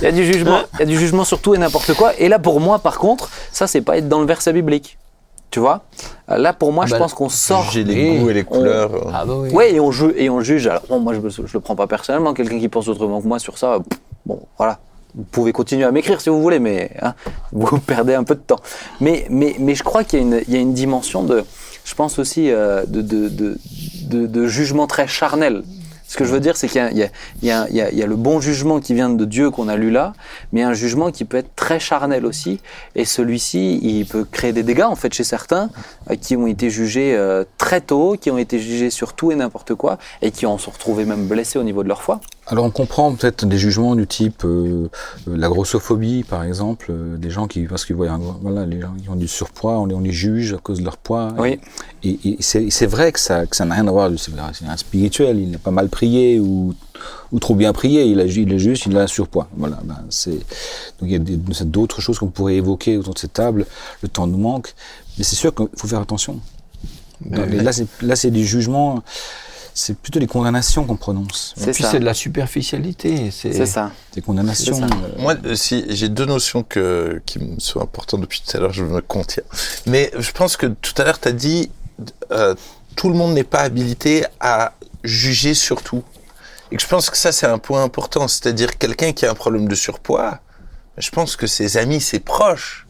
Il y a du jugement. Il y a du jugement sur tout et n'importe quoi. Et là, pour moi, par contre, ça, c'est pas être dans le verset biblique. Tu vois? Euh, Là, pour moi, Ah je bah, pense qu'on sort. Juger les goûts et les couleurs. euh. Ah bah oui. Ouais, et on, ju- et on juge. Alors, bon, moi, je, me- je le prends pas personnellement. Quelqu'un qui pense autrement que moi sur ça, pff, bon, voilà. Vous pouvez continuer à m'écrire si vous voulez, mais hein, vous perdez un peu de temps. Mais, mais, mais je crois qu'il y, y a une dimension de, je pense aussi, euh, de, de, de, jugement très charnel. Ce que je veux dire, c'est qu'il y y, y, a, le bon jugement qui vient de Dieu qu'on a lu là, mais un jugement qui peut être très charnel aussi. Et celui-ci, il peut créer des dégâts en fait chez certains euh, qui ont été jugés euh, très tôt, qui ont été jugés sur tout et n'importe quoi, et qui en sont retrouvés même blessés au niveau de leur foi. Alors on comprend peut-être des jugements du type euh, euh, la grossophobie par exemple, euh, des gens qui parce qu'ils voient un- voilà les gens qui ont du surpoids, on les, on les juge à cause de leur poids. Oui. Et, et c'est c'est vrai que ça que ça n'a rien à voir, c'est c'est un spirituel, il n'a pas mal prié ou ou trop bien prié, il a il est juste il a un surpoids. Voilà, ben, c'est donc il y a d'autres choses qu'on pourrait évoquer autour de cette table. Le temps nous manque, mais c'est sûr qu'il faut faire attention. Dans là c'est là c'est des jugements, c'est plutôt des condamnations qu'on prononce. C'est Puis c'est de la superficialité. C'est ça. Des condamnations. Ça. euh, Moi, euh, si j'ai deux notions que, qui me sont importantes depuis tout à l'heure, je me contiens. Mais je pense que tout à l'heure, tu as dit, euh, tout le monde n'est pas habilité à juger sur tout. Et que je pense que ça, c'est un point important. C'est-à-dire quelqu'un qui a un problème de surpoids, je pense que ses amis, ses proches,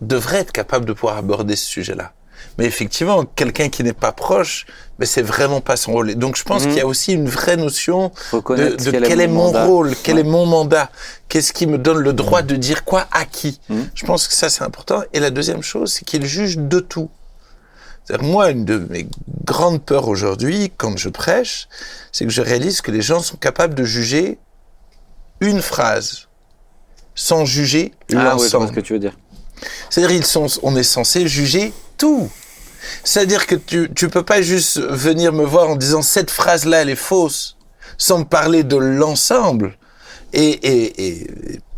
devraient être capables de pouvoir aborder ce sujet-là. Mais effectivement, quelqu'un qui n'est pas proche, ben, c'est vraiment pas son rôle. Et donc, je pense Mhm. qu'il y a aussi une vraie notion de, quel, est mon mandat. rôle, quel Ouais. est mon mandat, qu'est-ce qui me donne le droit de dire quoi à qui. Mhm. Je pense que ça c'est important. Et la deuxième chose, c'est qu'il juge de tout. C'est-à-dire, moi, une de mes grandes peurs aujourd'hui, quand je prêche, c'est que je réalise que les gens sont capables de juger une phrase sans juger Ah oui, l'ensemble. ce que tu veux dire. C'est-à-dire, ils sont, on est censé juger tout. C'est-à-dire que tu, tu peux pas juste venir me voir en disant cette phrase-là, elle est fausse, sans me parler de l'ensemble. Et, et, et,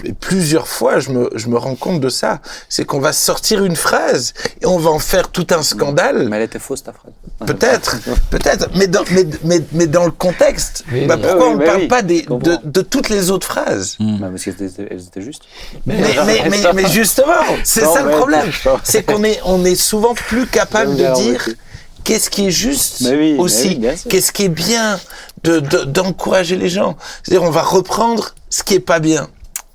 et plusieurs fois, je me, je me rends compte de ça. C'est qu'on va sortir une phrase et on va en faire tout un scandale. Mais elle était fausse ta phrase. Peut-être, peut-être, mais dans, mais, mais, mais dans le contexte, Oui, bah oui. pourquoi Oui, on ne parle oui, pas des, de, de toutes les autres phrases? Bah, parce qu'elles étaient, elles étaient justes. mais, mais, mais, mais justement, c'est ça le problème. C'est qu'on est, on est souvent plus capable de dire oui. Qu'est-ce qui est juste Mais oui, mais aussi, oui, qu'est-ce qui est bien, de, de- d'encourager les gens. C'est-à-dire, on va reprendre ce qui est pas bien.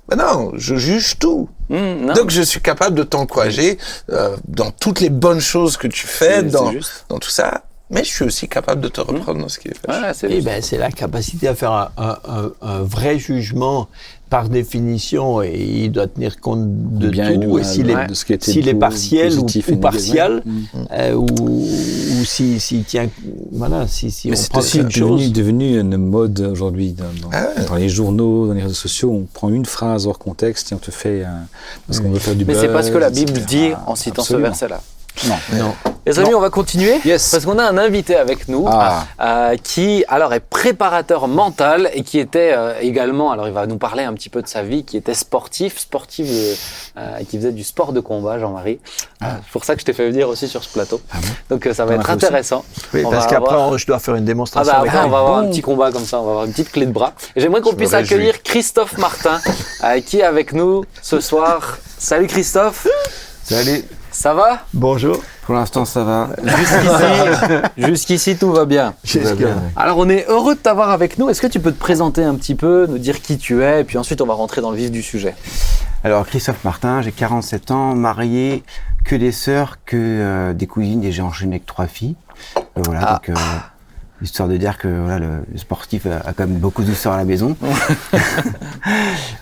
Ben non, je juge tout. Non, Donc, je suis capable de t'encourager euh, dans toutes les bonnes choses que tu fais, c'est- dans, c'est juste. dans tout ça. Mais je suis aussi capable de te reprendre dans ce qui est fait. C'est Eh ben, c'est la capacité à faire un, un- un- un vrai jugement par définition et il doit tenir compte de bien et tout. Et s'il ouais, est, s'il partiel ou, ou partial, Mm. euh, ou, ou si- s'il tient, voilà, si, si Mais on c'est prend aussi une devenu, chose. devenu une mode aujourd'hui dans, dans- Ah ouais. dans les journaux, dans les réseaux sociaux. On prend une phrase hors contexte et on te fait un, parce qu'on veut faire du Mais c'est pas ce que la Bible etc. dit en citant Absolument. ce verset-là. Non. Non. Les amis, on va continuer Yes. parce qu'on a un invité avec nous Ah. euh, qui alors est préparateur mental et qui était euh, également alors il va nous parler un petit peu de sa vie qui était sportif sportif de- euh, qui faisait du sport de combat Jean-Marie Euh, c'est pour ça que je t'ai fait venir aussi sur ce plateau Ah bon donc euh, ça va être intéressant Oui, On parce qu'après, avoir- je dois faire une ah démonstration. bah après on va avoir un petit combat comme ça on va avoir une petite clé de bras et j'aimerais qu'on puisse accueillir Christophe Martin euh, qui est avec nous ce soir salut Christophe Salut. Ça va? Bonjour. Pour l'instant, ça va. jusqu'ici jusqu'ici tout va bien Tout va bien. Alors on est heureux de t'avoir avec nous. Est-ce que tu peux te présenter un petit peu, nous dire qui tu es, et puis ensuite on va rentrer dans le vif du sujet. Alors, Christophe Martin, j'ai 47 ans, marié, que des sœurs, que euh, des cousines, et j'ai enchaîné avec trois filles. Euh, voilà, Ah. donc, euh, histoire de dire que voilà, le, le sportif a, a quand même beaucoup de sœurs à la maison.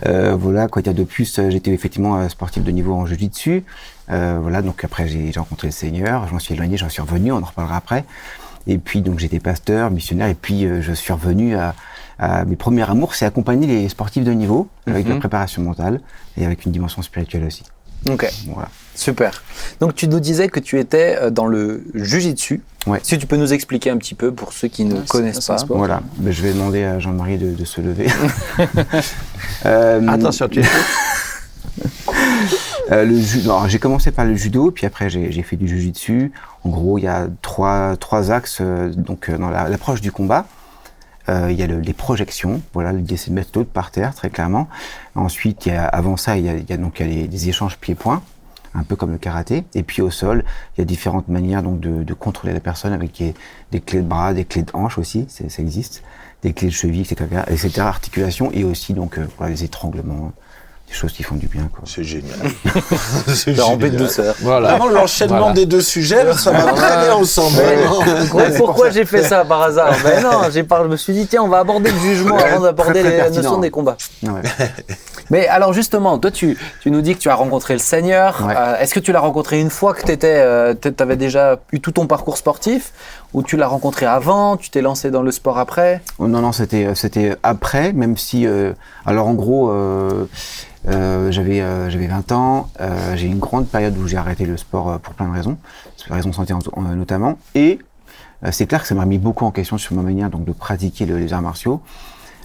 Euh, voilà, quoi dire de plus, euh, j'étais effectivement euh, sportif de niveau en jiu-jitsu. Euh, voilà, donc après j'ai rencontré le Seigneur, je m'en suis éloigné, j'en suis revenu, on en reparlera après. Et puis donc j'étais pasteur, missionnaire, et puis euh, je suis revenu à, à mes premiers amours, c'est accompagner les sportifs de niveau avec Mhm. la préparation mentale et avec une dimension spirituelle aussi. Ok, Voilà. Super. Donc tu nous disais que tu étais euh, dans le jujitsu. Ouais. Si tu peux nous expliquer un petit peu pour ceux qui ne Ouais, connaissent pas. sport. Voilà, Ben, je vais demander à Jean-Marie de, de se lever. Euh, Attention, tu Euh, le j'ai commencé par le judo, puis après j'ai fait du jujitsu. En gros, il y a trois, trois axes euh, donc dans la- l'approche du combat. Euh, il y a le- les projections, voilà, l'idée c'est de mettre l'autre par terre très clairement. Ensuite, il y a, avant ça, il y a, il y a donc il y a les, des échanges pieds-points, un peu comme le karaté. Et puis au sol, il y a différentes manières donc de, contrôler la personne avec des, clés de bras, des clés de hanches aussi, ça existe, des clés de cheville, etc., etc. Articulation et aussi donc euh, les étranglements, des choses qui font du bien. Quoi. C'est génial. C'est rempli de douceur. Voilà. Vraiment, l'enchaînement Voilà. des deux sujets, ça va très bien ensemble. Ouais. vraiment. Ouais, pourquoi j'ai fait ça par hasard Ben non, j'ai par- je me suis dit tiens, on va aborder le jugement avant d'aborder la pertinent. notion des combats. Ouais. Mais alors justement, toi tu, tu nous dis que tu as rencontré le Seigneur. Ouais. Euh, Est-ce que tu l'as rencontré une fois que tu avais déjà eu tout ton parcours sportif? Ou tu l'as rencontré avant, tu t'es lancé dans le sport après? Oh, non, non, c'était c'était après, même si. euh, alors en gros, euh, j'avais euh, j'avais 20 ans. euh, j'ai eu une grande période où j'ai arrêté le sport euh, pour plein de raisons, raisons de santé en- en- notamment. Et euh, c'est clair que ça m'a remis beaucoup en question sur ma manière donc de pratiquer le- les arts martiaux.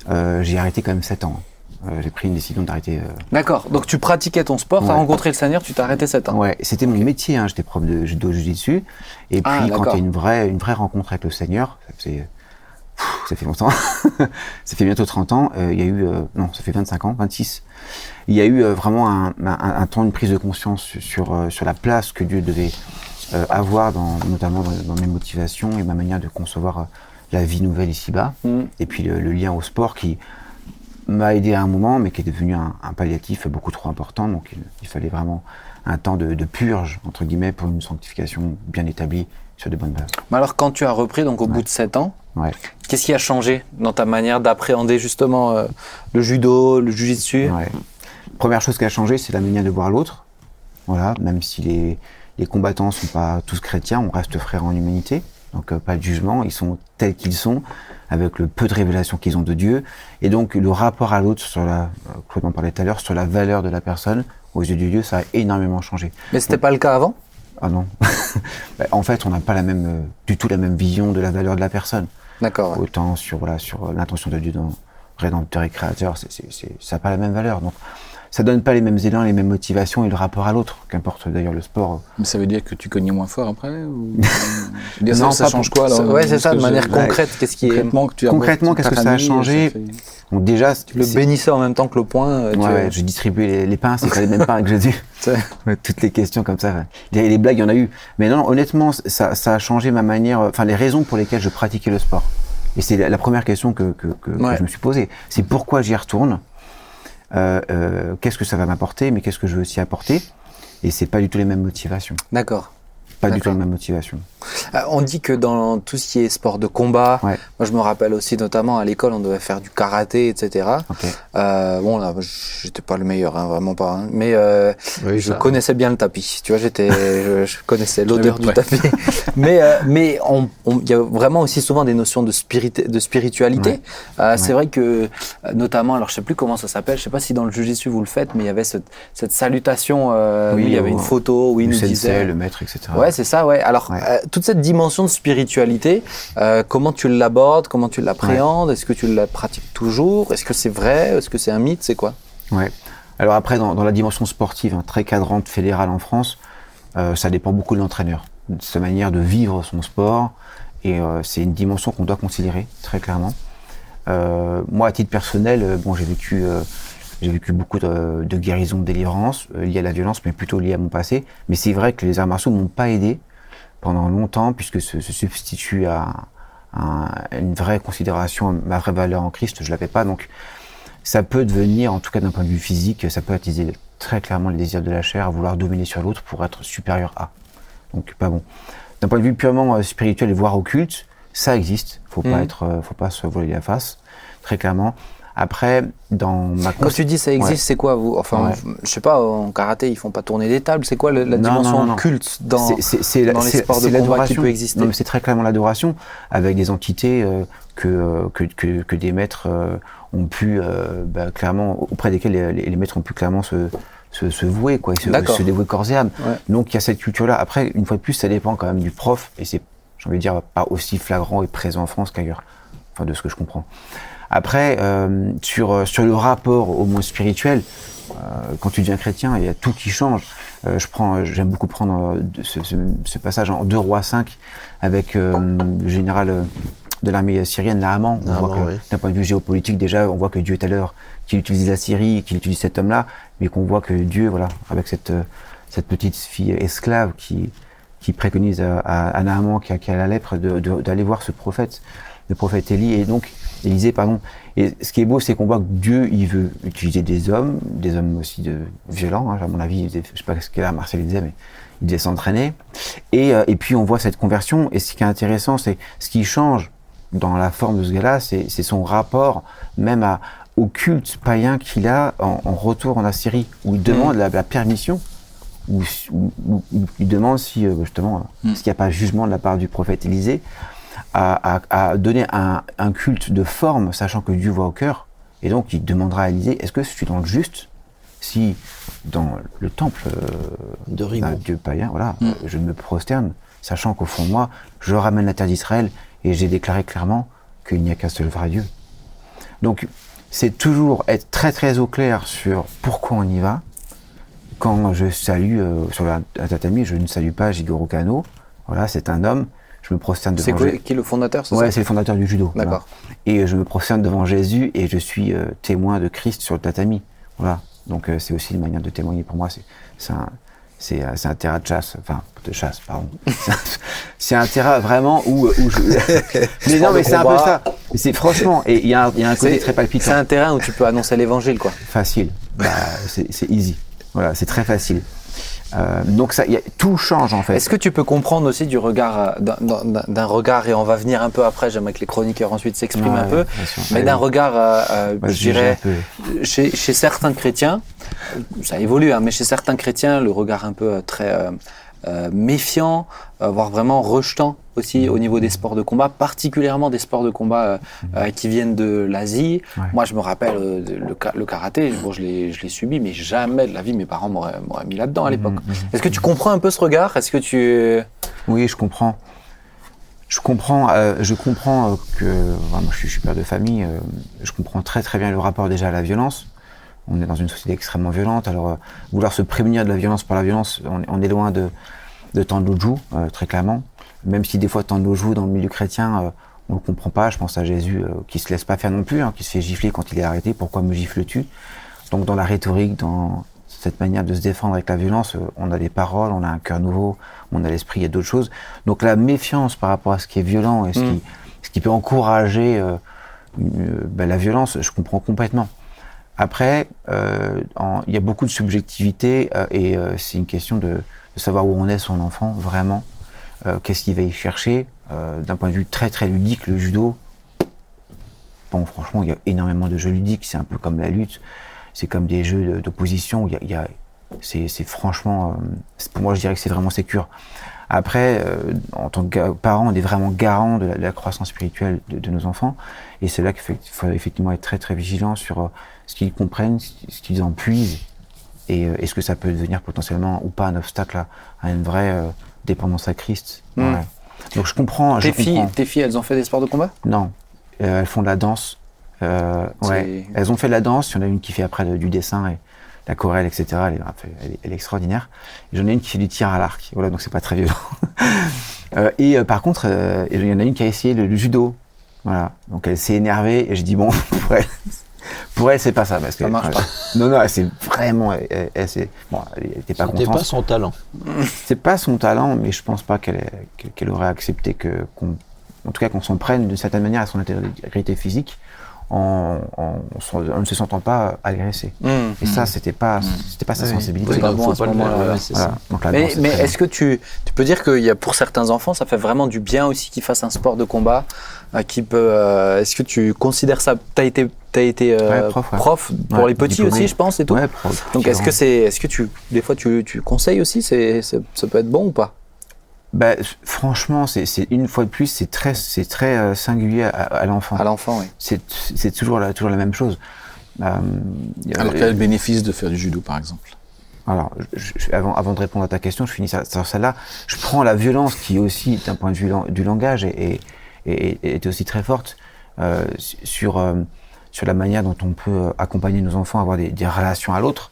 Euh, j'ai arrêté quand même 7 ans. Euh, j'ai pris une décision d'arrêter. euh, D'accord. Donc tu pratiquais ton sport, tu as Ouais. rencontré le Seigneur, tu t'es arrêté 7 ans. Ouais, c'était mon métier. Hein. J'étais prof de judo jiu-jitsu. Et puis Ah, quand d'accord. il y a une vraie, une vraie rencontre avec le Seigneur, c'est, ça fait longtemps. ça fait bientôt 30 ans. euh, il y a eu, euh, non, ça fait 25 ans, 26. Il y a eu euh, vraiment un, un, un temps, une prise de conscience sur, sur, la place que Dieu devait avoir, dans, notamment dans, dans mes motivations et ma manière de concevoir la vie nouvelle ici-bas. Mm. Et puis le, le lien au sport qui m'a aidé à un moment, mais qui est devenu un, un palliatif beaucoup trop important. Donc il, il fallait vraiment un temps de, de purge, entre guillemets, pour une sanctification bien établie sur de bonnes bases. Mais alors quand tu as repris, donc au bout de 7 ans, Ouais. qu'est-ce qui a changé dans ta manière d'appréhender justement euh, le judo, le jujitsu Ouais. Première chose qui a changé, c'est la manière de voir l'autre. Voilà, même si les, les combattants sont pas tous chrétiens, on reste frères en humanité. Donc euh, pas de jugement, ils sont tels qu'ils sont, avec le peu de révélation qu'ils ont de Dieu. Et donc le rapport à l'autre, sur la, euh, Claude en parlait tout à l'heure, sur la valeur de la personne, aux yeux de Dieu, ça a énormément changé. Mais c'était pas le cas avant? Ah non. Bah, en fait, on n'a pas la même, du tout la même vision de la valeur de la personne. Autant sur, voilà, sur l'intention de Dieu dans Rédempteur et Créateur, c'est- ça n'a pas la même valeur. Donc, ça donne pas les mêmes élans, les mêmes motivations et le rapport à l'autre. Qu'importe d'ailleurs le sport. Mais ça veut dire que tu cognais moins fort après ou... Je dire, Non, ça pas change quoi alors Ça- ouais, c'est ça, de manière je- concrète, qu'est-ce qui est... Concrètement, as Concrètement, qu'est-ce que ça a changé Donc déjà, Le bénissais en même temps que le point. euh, tu Ouais, ouais, j'ai distribué les, les pains, c'est pas les mêmes pains que Jésus. C'est- Ouais, Toutes les questions comme ça. Les, les blagues, il y en a eu. Mais non, honnêtement, ça, ça a changé ma manière, enfin les raisons pour lesquelles je pratiquais le sport. Et c'est la, la première question que, que, que- que Ouais. je me suis posée. C'est pourquoi j'y retourne? Euh, euh, qu'est-ce que ça va m'apporter, mais qu'est-ce que je veux aussi apporter? Et c'est pas du tout les mêmes motivations. D'accord. Pas du tout les mêmes motivations. Euh, On dit que dans tout ce qui est sport de combat, Ouais. moi je me rappelle aussi notamment à l'école, on devait faire du karaté, etc. Euh, bon là, j'étais pas le meilleur, hein, vraiment pas. hein. Mais euh, Oui, je ça. connaissais bien le tapis. Tu vois, j'étais, je, je connaissais l'odeur du tapis. mais euh, mais on- il y a vraiment aussi souvent des notions de, spirit, de spiritualité. Ouais. C'est vrai que notamment, alors je sais plus comment ça s'appelle, je sais pas si dans le jujitsu vous le faites, mais il y avait cette, cette salutation Oui, où il y avait une photo où il nous disait. le maître, etc. Ouais, c'est ça, ouais. Alors, toute cette dimension de spiritualité, euh, comment tu l'abordes, comment tu l'appréhendes Est-ce que tu la pratiques toujours Est-ce que c'est vrai Est-ce que c'est un mythe C'est quoi? Ouais. Alors après, dans, dans la dimension sportive, hein, très cadrante, fédérale en France, euh, ça dépend beaucoup de l'entraîneur, de sa manière de vivre son sport, et euh, c'est une dimension qu'on doit considérer très clairement. Moi, à titre personnel, bon, j'ai vécu, j'ai vécu beaucoup de, de guérisons, de délivrances euh, liées à la violence, mais plutôt liées à mon passé. Mais c'est vrai que les arts martiaux m'ont pas aidé pendant longtemps, puisque se, se substitue à, à une vraie considération, ma vraie valeur en Christ, je l'avais pas, donc ça peut devenir, en tout cas d'un point de vue physique, ça peut attiser très clairement le désir de la chair à vouloir dominer sur l'autre pour être supérieur à. Donc pas bon. D'un point de vue purement euh, spirituel et voire occulte, ça existe. Faut pas Mhm. être, euh, faut pas se voiler la face, très clairement. Après, dans ma Quand tu dis ça existe, Ouais. c'est quoi vous Enfin, Ouais. je sais pas, en karaté, ils font pas tourner des tables. C'est quoi la Non, dimension non, culte dans C'est- les sports de combat qui peut exister? C'est très clairement l'adoration avec des entités euh, que, euh, que, que, que des maîtres euh, ont pu, euh, bah, clairement, auprès desquels les, les- les maîtres ont pu clairement se, se, se vouer, quoi, se, dévouer corps et âme. Ouais. Donc il y a cette culture-là. Après, une fois de plus, ça dépend quand même du prof, et c'est, j'ai envie de dire, pas aussi flagrant et présent en France qu'ailleurs, enfin de ce que je comprends. Après, euh, sur, euh, sur le rapport au monde spirituel, euh, quand tu deviens chrétien, il y a tout qui change. Euh, je prends, j'aime beaucoup prendre ce, ce- ce passage en 2 rois 5 avec euh, le général de l'armée syrienne, Naaman. On Naaman, voit que, oui. d'un point de vue géopolitique, déjà, on voit que Dieu est à l'heure qu'il utilise la Syrie, qu'il utilise cet homme-là, mais qu'on voit que Dieu, voilà, avec cette, cette petite fille esclave qui, qui préconise à, à, à Naaman, qui a, qui a la lèpre, d'aller voir ce prophète, le prophète Élie, et donc, Élisée, pardon. Et ce qui est beau, c'est qu'on voit que Dieu, il veut utiliser des hommes, des hommes aussi de, violents, hein, à mon avis, je sais pas ce que Marcel disait, mais il devait s'entraîner. Et, euh, et puis, on voit cette conversion, et ce qui est intéressant, c'est ce qui change dans la forme de ce gars-là, c'est son rapport même à, au culte païen qu'il a en, en retour en Assyrie, où il demande la, la permission où, où- où- où il demande si euh, justement, euh, Mm. s'il n'y a pas jugement de la part du prophète Élisée, à, à- à donner un, un culte de forme, sachant que Dieu voit au cœur. Et donc il demandera à Élisée, est-ce que je suis dans le juste si dans le temple euh, De d'un. Dieu païen, voilà, Mm. euh, je me prosterne, sachant qu'au fond de moi, je ramène la terre d'Israël et j'ai déclaré clairement qu'il n'y a qu'un seul vrai Dieu. Donc, c'est toujours être très très au clair sur pourquoi on y va. Quand je salue euh, sur la, un tatami, je ne salue pas Jigoro Kano. Voilà, c'est un homme. Je me prosterne C'est devant Jésus. qui est le fondateur c'est Ouais, c'est le fondateur du judo. voilà. D'accord. Et euh, je me prosterne devant Jésus et je suis euh, témoin de Christ sur le tatami. Voilà. Donc euh, c'est aussi une manière de témoigner pour moi. C'est c'est un, c'est, c'est un terrain de chasse, enfin de chasse, pardon. C'est un- c'est un terrain vraiment où, où je. mais non, mais c'est un peu ça. C'est franchement, et il y, a un- il y a un côté C'est- très C'est palpitant, un terrain où tu peux annoncer l'évangile, quoi. facile. Bah, c'est c'est easy. Voilà, c'est très facile. Euh, donc ça, y a- tout change en fait. Est-ce que tu peux comprendre aussi du regard, euh, d'un- regard, et on va venir un peu après, j'aimerais que les chroniqueurs ensuite s'expriment Ouais, un peu, sûr. mais d'un regard, euh, euh, je dirais, chez, chez certains chrétiens, ça évolue, hein, mais chez certains chrétiens, le regard un peu très euh, méfiant, voire vraiment rejetant aussi au niveau des sports de combat, particulièrement des sports de combat euh, euh, qui viennent de l'Asie. Ouais. Moi, je me rappelle euh, le, ka- le karaté, bon, je l'ai subi, mais jamais de la vie mes parents m'auraient mis là-dedans à l'époque. Mhm, mhm. Est-ce que tu comprends un peu ce regard? Est-ce que tu... Oui, je comprends. Je comprends, euh, je comprends euh, que moi je suis, je suis père de famille. euh, je comprends très très bien le rapport déjà à la violence. On est dans une société extrêmement violente. Alors euh, vouloir se prémunir de la violence par la violence, on est loin de de Tandoujou, euh, très clairement. Même si des fois Tandoujou dans le milieu chrétien, euh, on le comprend pas. Je pense à Jésus euh, qui se laisse pas faire non plus, hein, qui se fait gifler quand il est arrêté. Pourquoi me gifles-tu? Donc dans la rhétorique, dans cette manière de se défendre avec la violence, euh, on a des paroles, on a un cœur nouveau, on a l'esprit, il y a d'autres choses. Donc la méfiance par rapport à ce qui est violent et ce, Mm. qui, ce qui peut encourager euh, ben, la violence, je comprends complètement. Après, euh, il y a beaucoup de subjectivité euh, et euh, c'est une question de, de savoir où on est son enfant vraiment, euh, qu'est-ce qu'il va y chercher. Euh, D'un point de vue très très ludique, le judo, bon franchement, il y a énormément de jeux ludiques, c'est un peu comme la lutte, c'est comme des jeux d'opposition, il y a, a- c'est franchement, euh, pour moi je dirais que c'est vraiment sécure. Après, en tant que parent, on est vraiment garant de la, croissance spirituelle de, de nos enfants. Et c'est là qu'il faut, effectivement être très très vigilant sur ce qu'ils comprennent, ce qu'ils en puisent. Et euh, est-ce que ça peut devenir potentiellement ou pas un obstacle à, à une vraie euh, dépendance à Christ? Mm. Ouais. Donc je comprends. Je Tes filles, comprends. tes filles, elles ont fait des sports de combat? Non, Euh, elles font de la danse. Euh, ouais. Elles ont fait de la danse. Il y en a une qui fait après de- du dessin et l'aquarelle, etc. Elle est, elle est- elle est extraordinaire. J'en ai une qui fait du tir à l'arc. Voilà, donc c'est pas très violent. Et par contre, il y en a une qui a essayé le, le judo. Voilà. Donc elle s'est énervée et je dis bon, pour elle, c'est pas ça parce que Ça marche pas. Non, non, elle s'est vraiment, elle, elle- elle s'est- bon, elle était pas C'était contente. pas son talent. C'est pas son talent, mais je pense pas qu'elle qu'elle aurait accepté que, qu'on, en tout cas, qu'on s'en prenne d'une certaine manière à son intégrité physique en, en, en ne se sentant pas agressé. Hmm. Et ça, c'était pas, c'était pas sa sensibilité. C'est pas bon pas c'est Voilà. Donc la Mais, c'est est-ce que tu, tu peux dire qu'il y a pour certains enfants, ça fait vraiment du bien aussi qu'ils fassent un sport de combat qui peut. euh, est-ce que tu considères ça T'as été, t'as été euh, Ouais, prof, ouais. pour Ouais, les petits diplômé. aussi, je pense, et tout. bien. Ouais, pro- Donc est-ce que c'est, est-ce que tu, des fois tu, tu conseilles aussi, c'est, ça peut être bon ou pas? Bah, franchement, c'est, une fois de plus, c'est très, c'est très euh, singulier à, l'enfant. à l'enfant Oui. C'est, c'est toujours la, toujours la même chose. Euh, Alors quel est le bénéfice de faire du judo, par exemple? Alors, je- je- avant, avant de répondre à ta question, je finis sur sur celle-là. Je prends la violence qui est aussi, d'un point de vue du langage, et, et, et- est aussi très forte euh, sur, euh, sur la manière dont on peut accompagner nos enfants à avoir des, relations à l'autre.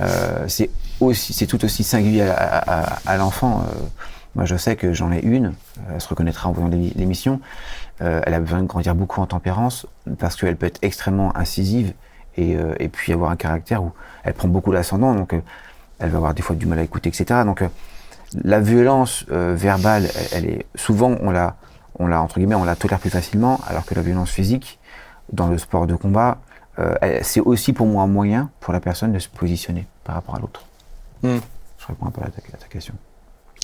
Euh, c'est aussi, c'est tout aussi singulier à, l'enfant. Moi, je sais que j'en ai une. Elle se reconnaîtra en voyant l'émi- l'émission. Elle a besoin de grandir beaucoup en tempérance parce qu'elle peut être extrêmement incisive et, et puis avoir un caractère où elle prend beaucoup l'ascendant. Donc, elle va avoir des fois du mal à écouter, etc. Donc, la violence verbale, elle est souvent on la, on la entre guillemets, on la tolère plus facilement, alors que la violence physique dans le sport de combat, euh, c'est aussi pour moi un moyen pour la personne de se positionner par rapport à l'autre. Hmm. Je réponds un peu à ta, à ta question.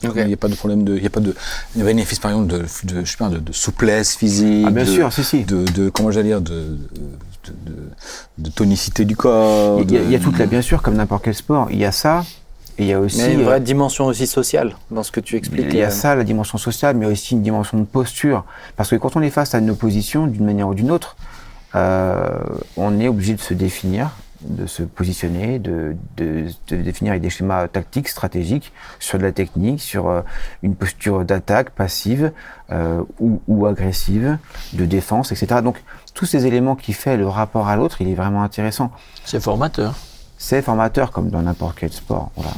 Il n'y a pas de problème de, il y a pas de, il y a bénéfice par exemple de, de, je sais pas, de, de souplesse physique. Ah bien de, sûr, si si. De, de comment j'allais dire, de, de, de, de tonicité du corps. Il y, a, il y a toute la, bien sûr, comme n'importe quel sport, il y a ça, il y a aussi. Mais une euh, vraie dimension aussi sociale dans ce que tu expliques. Il y a euh, ça, la dimension sociale, mais aussi une dimension de posture. Parce que quand on est face à une opposition, d'une manière ou d'une autre, euh, on est obligé de se définir, de se positionner, de, de, de définir avec des schémas tactiques, stratégiques, sur de la technique, sur euh, une posture d'attaque passive euh, ou, ou agressive, de défense, etc. Donc tous ces éléments qui fait le rapport à l'autre, il est vraiment intéressant. C'est formateur. C'est formateur comme dans n'importe quel sport. Voilà.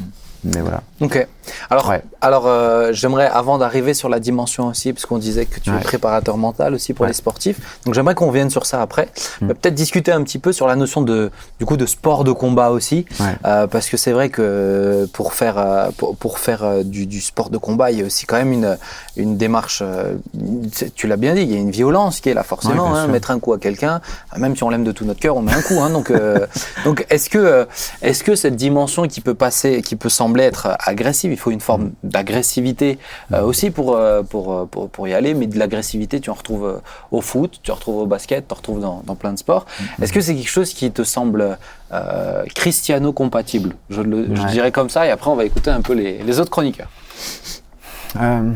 Mais voilà. Ok. Alors, Ouais. alors euh, j'aimerais, avant d'arriver sur la dimension aussi, parce qu'on disait que tu es Ouais. préparateur mental aussi pour Ouais. les sportifs, donc j'aimerais qu'on vienne sur ça après. Mm. Mais Peut-être discuter un petit peu sur la notion de, du coup, de sport de combat aussi. Euh, parce que c'est vrai que pour faire, euh, pour, pour faire euh, du, du sport de combat, il y a aussi quand même une, une démarche. euh, tu l'as bien dit, il y a une violence qui est là forcément. Hein, mettre un coup à quelqu'un, même si on l'aime de tout notre cœur, on met un coup. Hein, donc, euh, donc est-ce que, euh, est-ce que cette dimension qui peut passer, qui peut sembler être agressive, il faut une forme d'agressivité euh, aussi pour, euh, pour, euh, pour, pour y aller, mais de l'agressivité, tu en retrouves au foot, tu en retrouves au basket, tu en retrouves dans, dans plein de sports. Est-ce que c'est quelque chose qui te semble euh, cristiano-compatible? Je, le- je Ouais. dirais comme ça, et après on va écouter un peu les, les autres chroniqueurs. Euh,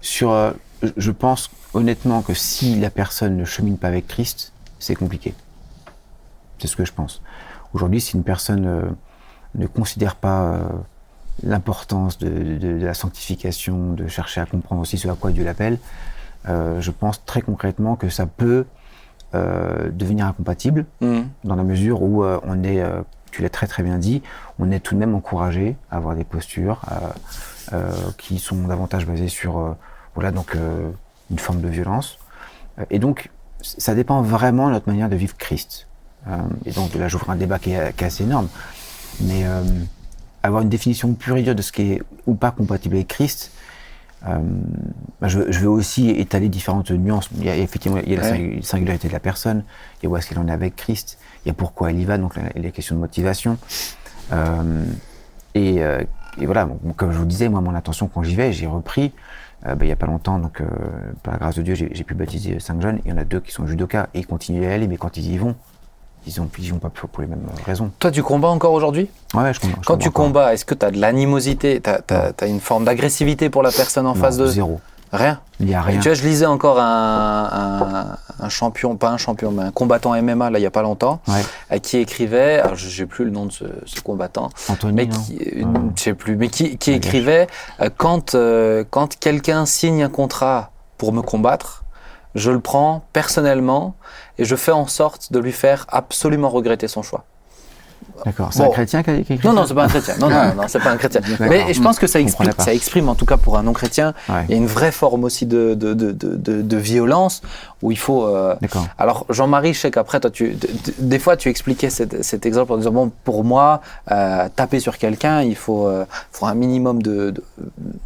sur, euh, je- pense honnêtement que si la personne ne chemine pas avec Christ, c'est compliqué. C'est ce que je pense. Aujourd'hui, si une personne ne considère pas euh, l'importance de, de- de la sanctification, de chercher à comprendre aussi ce à quoi Dieu l'appelle, euh, je pense très concrètement que ça peut euh, devenir incompatible Mhm. dans la mesure où euh, on est, tu l'as très très bien dit, on est tout de même encouragé à avoir des postures qui sont davantage basées sur, voilà, donc une forme de violence. Et donc, ça dépend vraiment de notre manière de vivre Christ. Et donc là, j'ouvre un débat qui est, qui est assez énorme. Mais euh, avoir une définition pure et dure de ce qui est ou pas compatible avec Christ, euh, bah, je, je veux aussi étaler différentes nuances. Il y a effectivement il y a la Ouais. singularité de la personne, il y a où est-ce qu'elle en est avec Christ, il y a pourquoi elle y va, donc la- les questions de motivation. Euh, et, euh, et voilà, bon, comme je vous disais, moi, mon intention quand j'y vais, j'ai repris. euh, bah, il y a pas longtemps, donc euh, par la grâce de Dieu, j'ai j'ai pu baptiser cinq jeunes. Il y en a deux qui sont judokas et ils continuent à y aller, mais quand ils y vont, ils ont, ils vont pas pour, pour les mêmes raisons. Toi, tu combats encore aujourd'hui? Ouais, je je Quand tu encore. combats, est-ce que tu as de l'animosité, tu as, une forme d'agressivité pour la personne en Non, face de zéro. Rien? Il n'y a rien. Tu vois, je lisais encore un, un, un champion, pas un champion, mais un combattant MMA, là, il y a pas longtemps, Ouais. euh, qui écrivait, alors je sais plus le nom de ce, ce combattant, Anthony, mais qui, euh, je sais plus, mais qui, qui écrivait, euh, quand, euh, quand quelqu'un signe un contrat pour me combattre, je le prends personnellement et je fais en sorte de lui faire absolument regretter son choix. D'accord. C'est Bon. un chrétien qui a écrit Non, non, c'est pas un chrétien. Non, non, non, c'est pas un chrétien. Mais je pense que ça exprime, ça exprime, en tout cas pour un non-chrétien, Ouais. il y a une vraie forme aussi de, de, de, de, violence où il faut. euh, D'accord. Alors, Jean-Marie, je sais qu'après, toi, tu, des fois, tu expliquais cet, cet exemple en disant bon, pour moi, euh, taper sur quelqu'un, il faut, euh, faut un minimum de,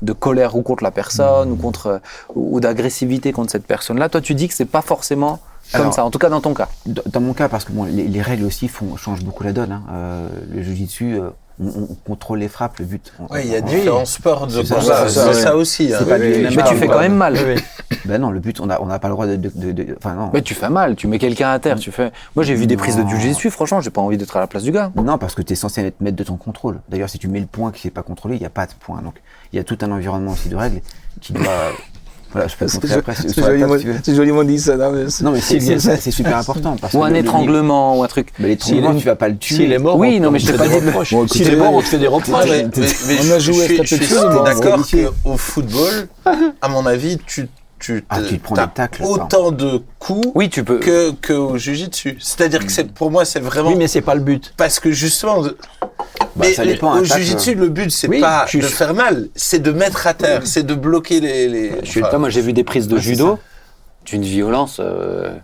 de, colère ou contre la personne ou contre euh, ou, ou d'agressivité contre cette personne-là. Toi, tu dis que c'est pas forcément comme Alors- ça, en tout cas dans ton cas. Dans mon cas, parce que bon, les, les règles aussi font, changent beaucoup la donne. Hein. Euh, le jujitsu, euh, on, on contrôle les frappes, le but. Ouais, il y a on- différents sports de C'est ça, combat. c'est ça, ça aussi. hein. C'est pas du Mais tu fais quand même mal. Ben non, le but, on n'a on pas le droit de. de, de- non. Mais tu fais mal, tu mets quelqu'un à terre, tu fais. Moi j'ai vu des prises de Non. jiu-jitsu, franchement, j'ai pas envie d'être à la place du gars. Non, parce que tu es censé être maître de ton contrôle. D'ailleurs, si tu mets le point qui n'est pas contrôlé, il n'y a pas de point. Donc, il y a tout un environnement aussi de règles qui doit. Voilà, je peux te montrer après. C'est joliment, si dit ça. Non, mais c'est- Non, mais c'est bien ça, c'est super important. Parce Ou un le- le- étranglement ou un truc. Mais l'étranglement, S'il est- tu vas pas le tuer. S'il est mort, Oui, on- non, mais je te pas des dit. Bon, S'il est mort, on te fait des reproches. Ouais, mais- mais- mais On je- a joué je à d'accord qu'au football, à mon avis, tu, tu Ah, tu prends tacles, autant de coups Oui, tu peux. que, que au jujitsu. C'est-à-dire que c'est, pour moi, c'est vraiment Oui, mais c'est pas le but. parce que justement, Bah, mais ça dépend, au tacle. jujitsu, le but c'est Oui, pas je- de faire mal, c'est de mettre à terre, c'est de bloquer les. les Je suis enfin, moi j'ai vu des prises de judo d'une violence. euh,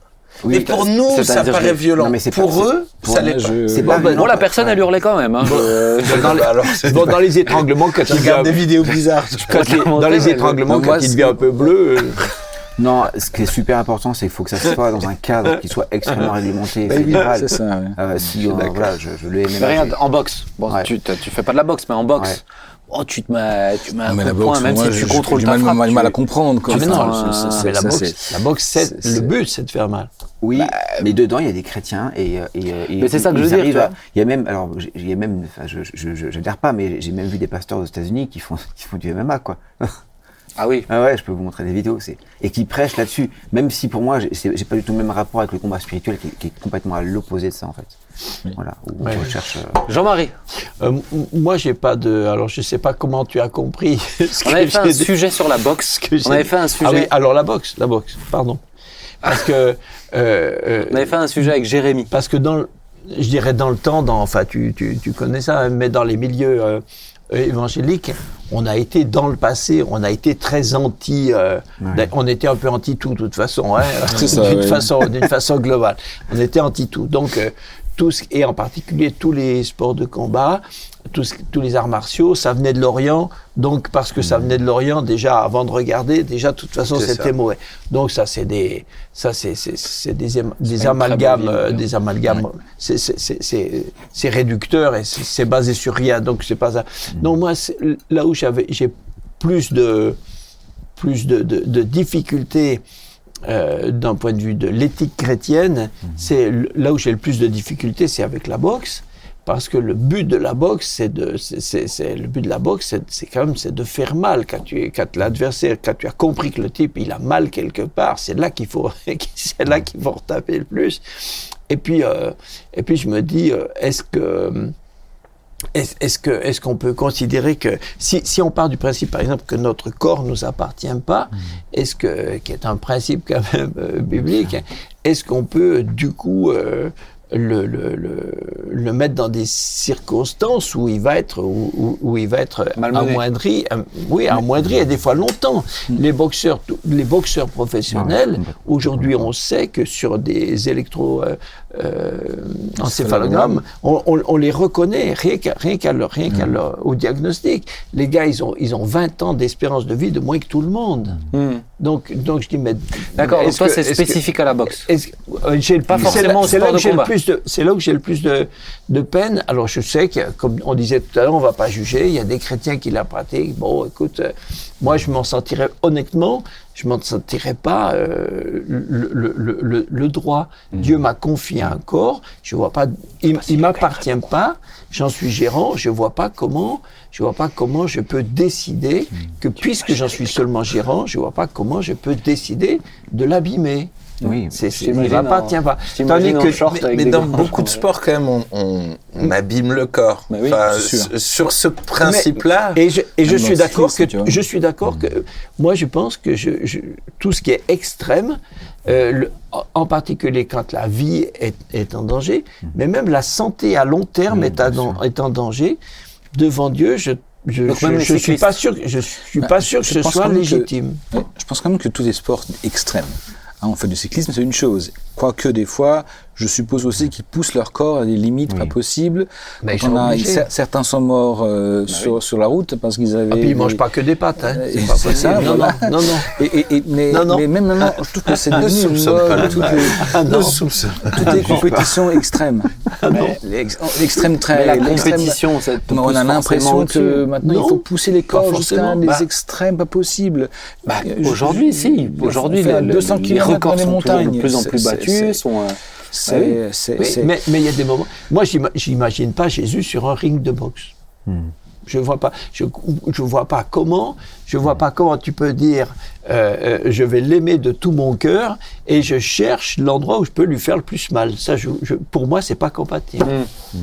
mais pour nous, ça paraît que- violent. Non, mais c'est pour pas- eux, pour ça l'est pas. je- C'est Bon, bon, la personne Ouais. elle hurlait quand même. Hein. Euh, Dans les- alors, c'est- Bon, dans les étranglements, quand il devient, regarde des vidéos bizarres. dans les étranglements, quand il devient un peu bleu, euh, Non, ce qui est super important, c'est qu'il faut que ça soit dans un cadre qui soit extrêmement réglementé et Bah oui, fédéral. c'est ça. ouais. Euh, si, euh, voilà, je, je le Mais regarde, en boxe, bon, Ouais. tu, tu fais pas de la boxe, mais en boxe, Ouais. Oh, tu te mets, tu mets un Non, mais coup la de poing, boxe, même moi, si je- tu j'ai contrôles du ta mal, frappe. mal, tu- mal à comprendre. quoi. Ah, mais non, euh, c'est- Mais la ça, boxe, la boxe, c'est le but, c'est de faire mal. Oui, mais dedans, il y a des chrétiens et, euh, et, euh, et Mais c'est ça que je veux dire. Il y a même, alors, j'ai- il y a même, enfin, je, je, je, j'adhère pas, mais j'ai même vu des pasteurs aux États-Unis qui font, qui font du MMA, quoi. Ah oui. Ah ouais, je peux vous montrer des vidéos, c'est et qui prêchent là-dessus. Même si pour moi, j'ai pas du tout le même rapport avec le combat spirituel, qui, qui est complètement à l'opposé de ça, en fait. Voilà, où Ouais. on recherche. euh, Jean-Marie, Euh, moi, j'ai pas de. Alors, je sais pas comment tu as compris. ce on que avait fait un sujet sur la boxe. que On j'ai avait fait un sujet. Ah oui, alors la boxe, la boxe, pardon. Parce que. euh, euh, On avait fait un sujet avec Jérémy. Parce que dans, le- je dirais dans le temps, dans, enfin tu, tu, tu connais ça, hein, mais dans les milieux euh, évangéliques, on a été dans le passé, on a été très anti, euh, Ouais. on était un peu anti tout de toute façon, hein, d'une ouais. façon, façon globale. On était anti tout. Donc euh, tout ce, et en particulier tous les sports de combat, tous, tous les arts martiaux, ça venait de l'Orient. Donc parce que ça venait de l'Orient, déjà avant de regarder, déjà de toute façon c'était mauvais. Donc ça c'est des, ça c'est c'est- c'est des, amalgames, euh, des amalgames. C'est- c'est- c'est- C'est c'est réducteur et c'est basé sur rien. Donc c'est pas ça. Non moi là où j'avais j'ai plus de plus de, de, de difficultés euh, d'un point de vue de l'éthique chrétienne, c'est le- là où j'ai le plus de difficultés, c'est avec la boxe, parce que le but de la boxe, c'est de, c'est- c'est, c'est- le but de la boxe, c'est, c'est quand même, c'est de faire mal. Quand tu, quand l'adversaire, quand tu as compris que le type, il a mal quelque part, c'est là qu'il faut, c'est là qu'il faut retaper le plus. Et puis, euh, et puis je me dis, euh, est-ce que est-ce que est-ce qu'on peut considérer que si, si on part du principe par exemple que notre corps nous appartient pas, est-ce que qui est un principe quand même euh, biblique, est-ce qu'on peut du coup euh, le, le, le, le mettre dans des circonstances où il va être où, où- où il va être Malmené. amoindri, euh, oui amoindri et des fois longtemps. Les boxeurs les boxeurs professionnels complètement. aujourd'hui on sait que sur des électro euh, euh, encéphalogrammes, on, on- on les reconnaît rien qu'à rien qu'à leur- rien qu'à leur- au diagnostic. Les gars, ils ont ils ont 20 ans d'espérance de vie de moins que tout le monde. Donc donc je dis mais D'accord, donc toi que- c'est que- spécifique à la boxe. que- euh, j'ai Pas forcément c'est au là, sport de c'est là j'ai combat. Le plus de c'est là où j'ai le plus de, de peine. Alors je sais que comme on disait tout à l'heure, on va pas juger. Il y a des chrétiens qui la pratiquent. Bon, écoute, euh, moi je m'en sentirais honnêtement, je m'en sentirais pas euh, le, le, le, le- le droit. Mhm. Dieu m'a confié un corps. Je vois pas, il, il m'appartient pas. J'en suis gérant. Je vois pas comment, je vois pas comment je peux décider Mhm. que puisque j'en suis seulement gérant, je vois pas comment je peux décider de l'abîmer. Oui. C'est, il J'imagine m'appartient en- pas. en short Mais, dans beaucoup de sports, quand même, on, on, on abîme le corps. Bah oui, Enfin, Sur ce principe-là, Et je, et je Même suis d'accord que je suis d'accord que moi je pense que je, je- tout ce qui est extrême, euh, le- en- particulier quand la vie est, est en danger, mais même la santé à long terme est, à dan- est en danger devant Dieu. Je je, Donc je- même les je suis cyclistes. pas sûr que- je suis pas sûr que je ce soit que- légitime. Je pense quand même que tous les sports extrêmes, on fait du cyclisme, c'est une chose. Quoique des fois, je suppose aussi qu'ils poussent leur corps à des limites Oui. pas possibles. Ils sont a- cer- certains sont morts euh, sur, sur la route parce qu'ils avaient. Ah, puis ils des- mangent pas que des pâtes, hein. Euh, c'est pas c'est ça, possible. non, voilà. non, non, non. Et, et- et- mais, Non, non. mais même maintenant, je trouve que c'est ne devenu une mode, toutes les, Ah, non. toutes les compétitions extrêmes. L'ex- L'extrême trail, la l'extrême- on a l'impression que maintenant il faut pousser les corps jusqu'à des Bah. extrêmes pas possibles. Bah, Je- aujourd'hui, si. Aujourd'hui, les, 200 les kilomètres records sont de plus en plus battus. C'est- Sont, C'est, c'est, Oui, c'est- mais mais il y a des moments. Moi, j'ima- j'imagine pas Jésus sur un ring de boxe. Je vois pas. Je, je vois pas comment. Je vois pas comment tu peux dire. euh, euh, je vais l'aimer de tout mon cœur et je cherche l'endroit où je peux lui faire le plus mal. Ça, je, je- pour moi, c'est pas compatible. Mm.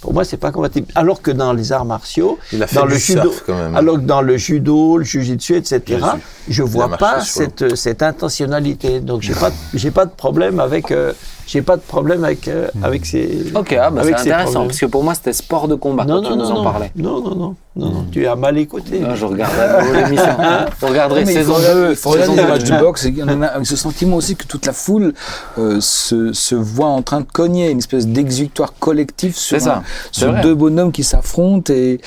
Pour moi, c'est pas compatible. Alors que dans les arts martiaux, Il a fait dans le judo, surf, quand même. alors que dans le judo, le jujitsu, etc., je vois marché pas cette, cette intentionnalité. Donc j'ai pas, j'ai pas de problème avec, euh, j'ai pas de problème avec, euh, avec ces. Ok, ah, bah, c'est avec ces intéressant, problèmes. parce que pour moi, c'était sport de combat Non, quand non, tu non, nous en non, parlais. non, non, non, non, non, tu as mal écouté. Ah, je regarde l'émission. Vous regarderez il saison faut 2. regarder- il faut regarder les matchs de boxe et on a ce sentiment aussi que toute la foule euh, se, se voit en train de cogner, une espèce d'exutoire collectif sur, ça, un- sur deux bonhommes qui s'affrontent et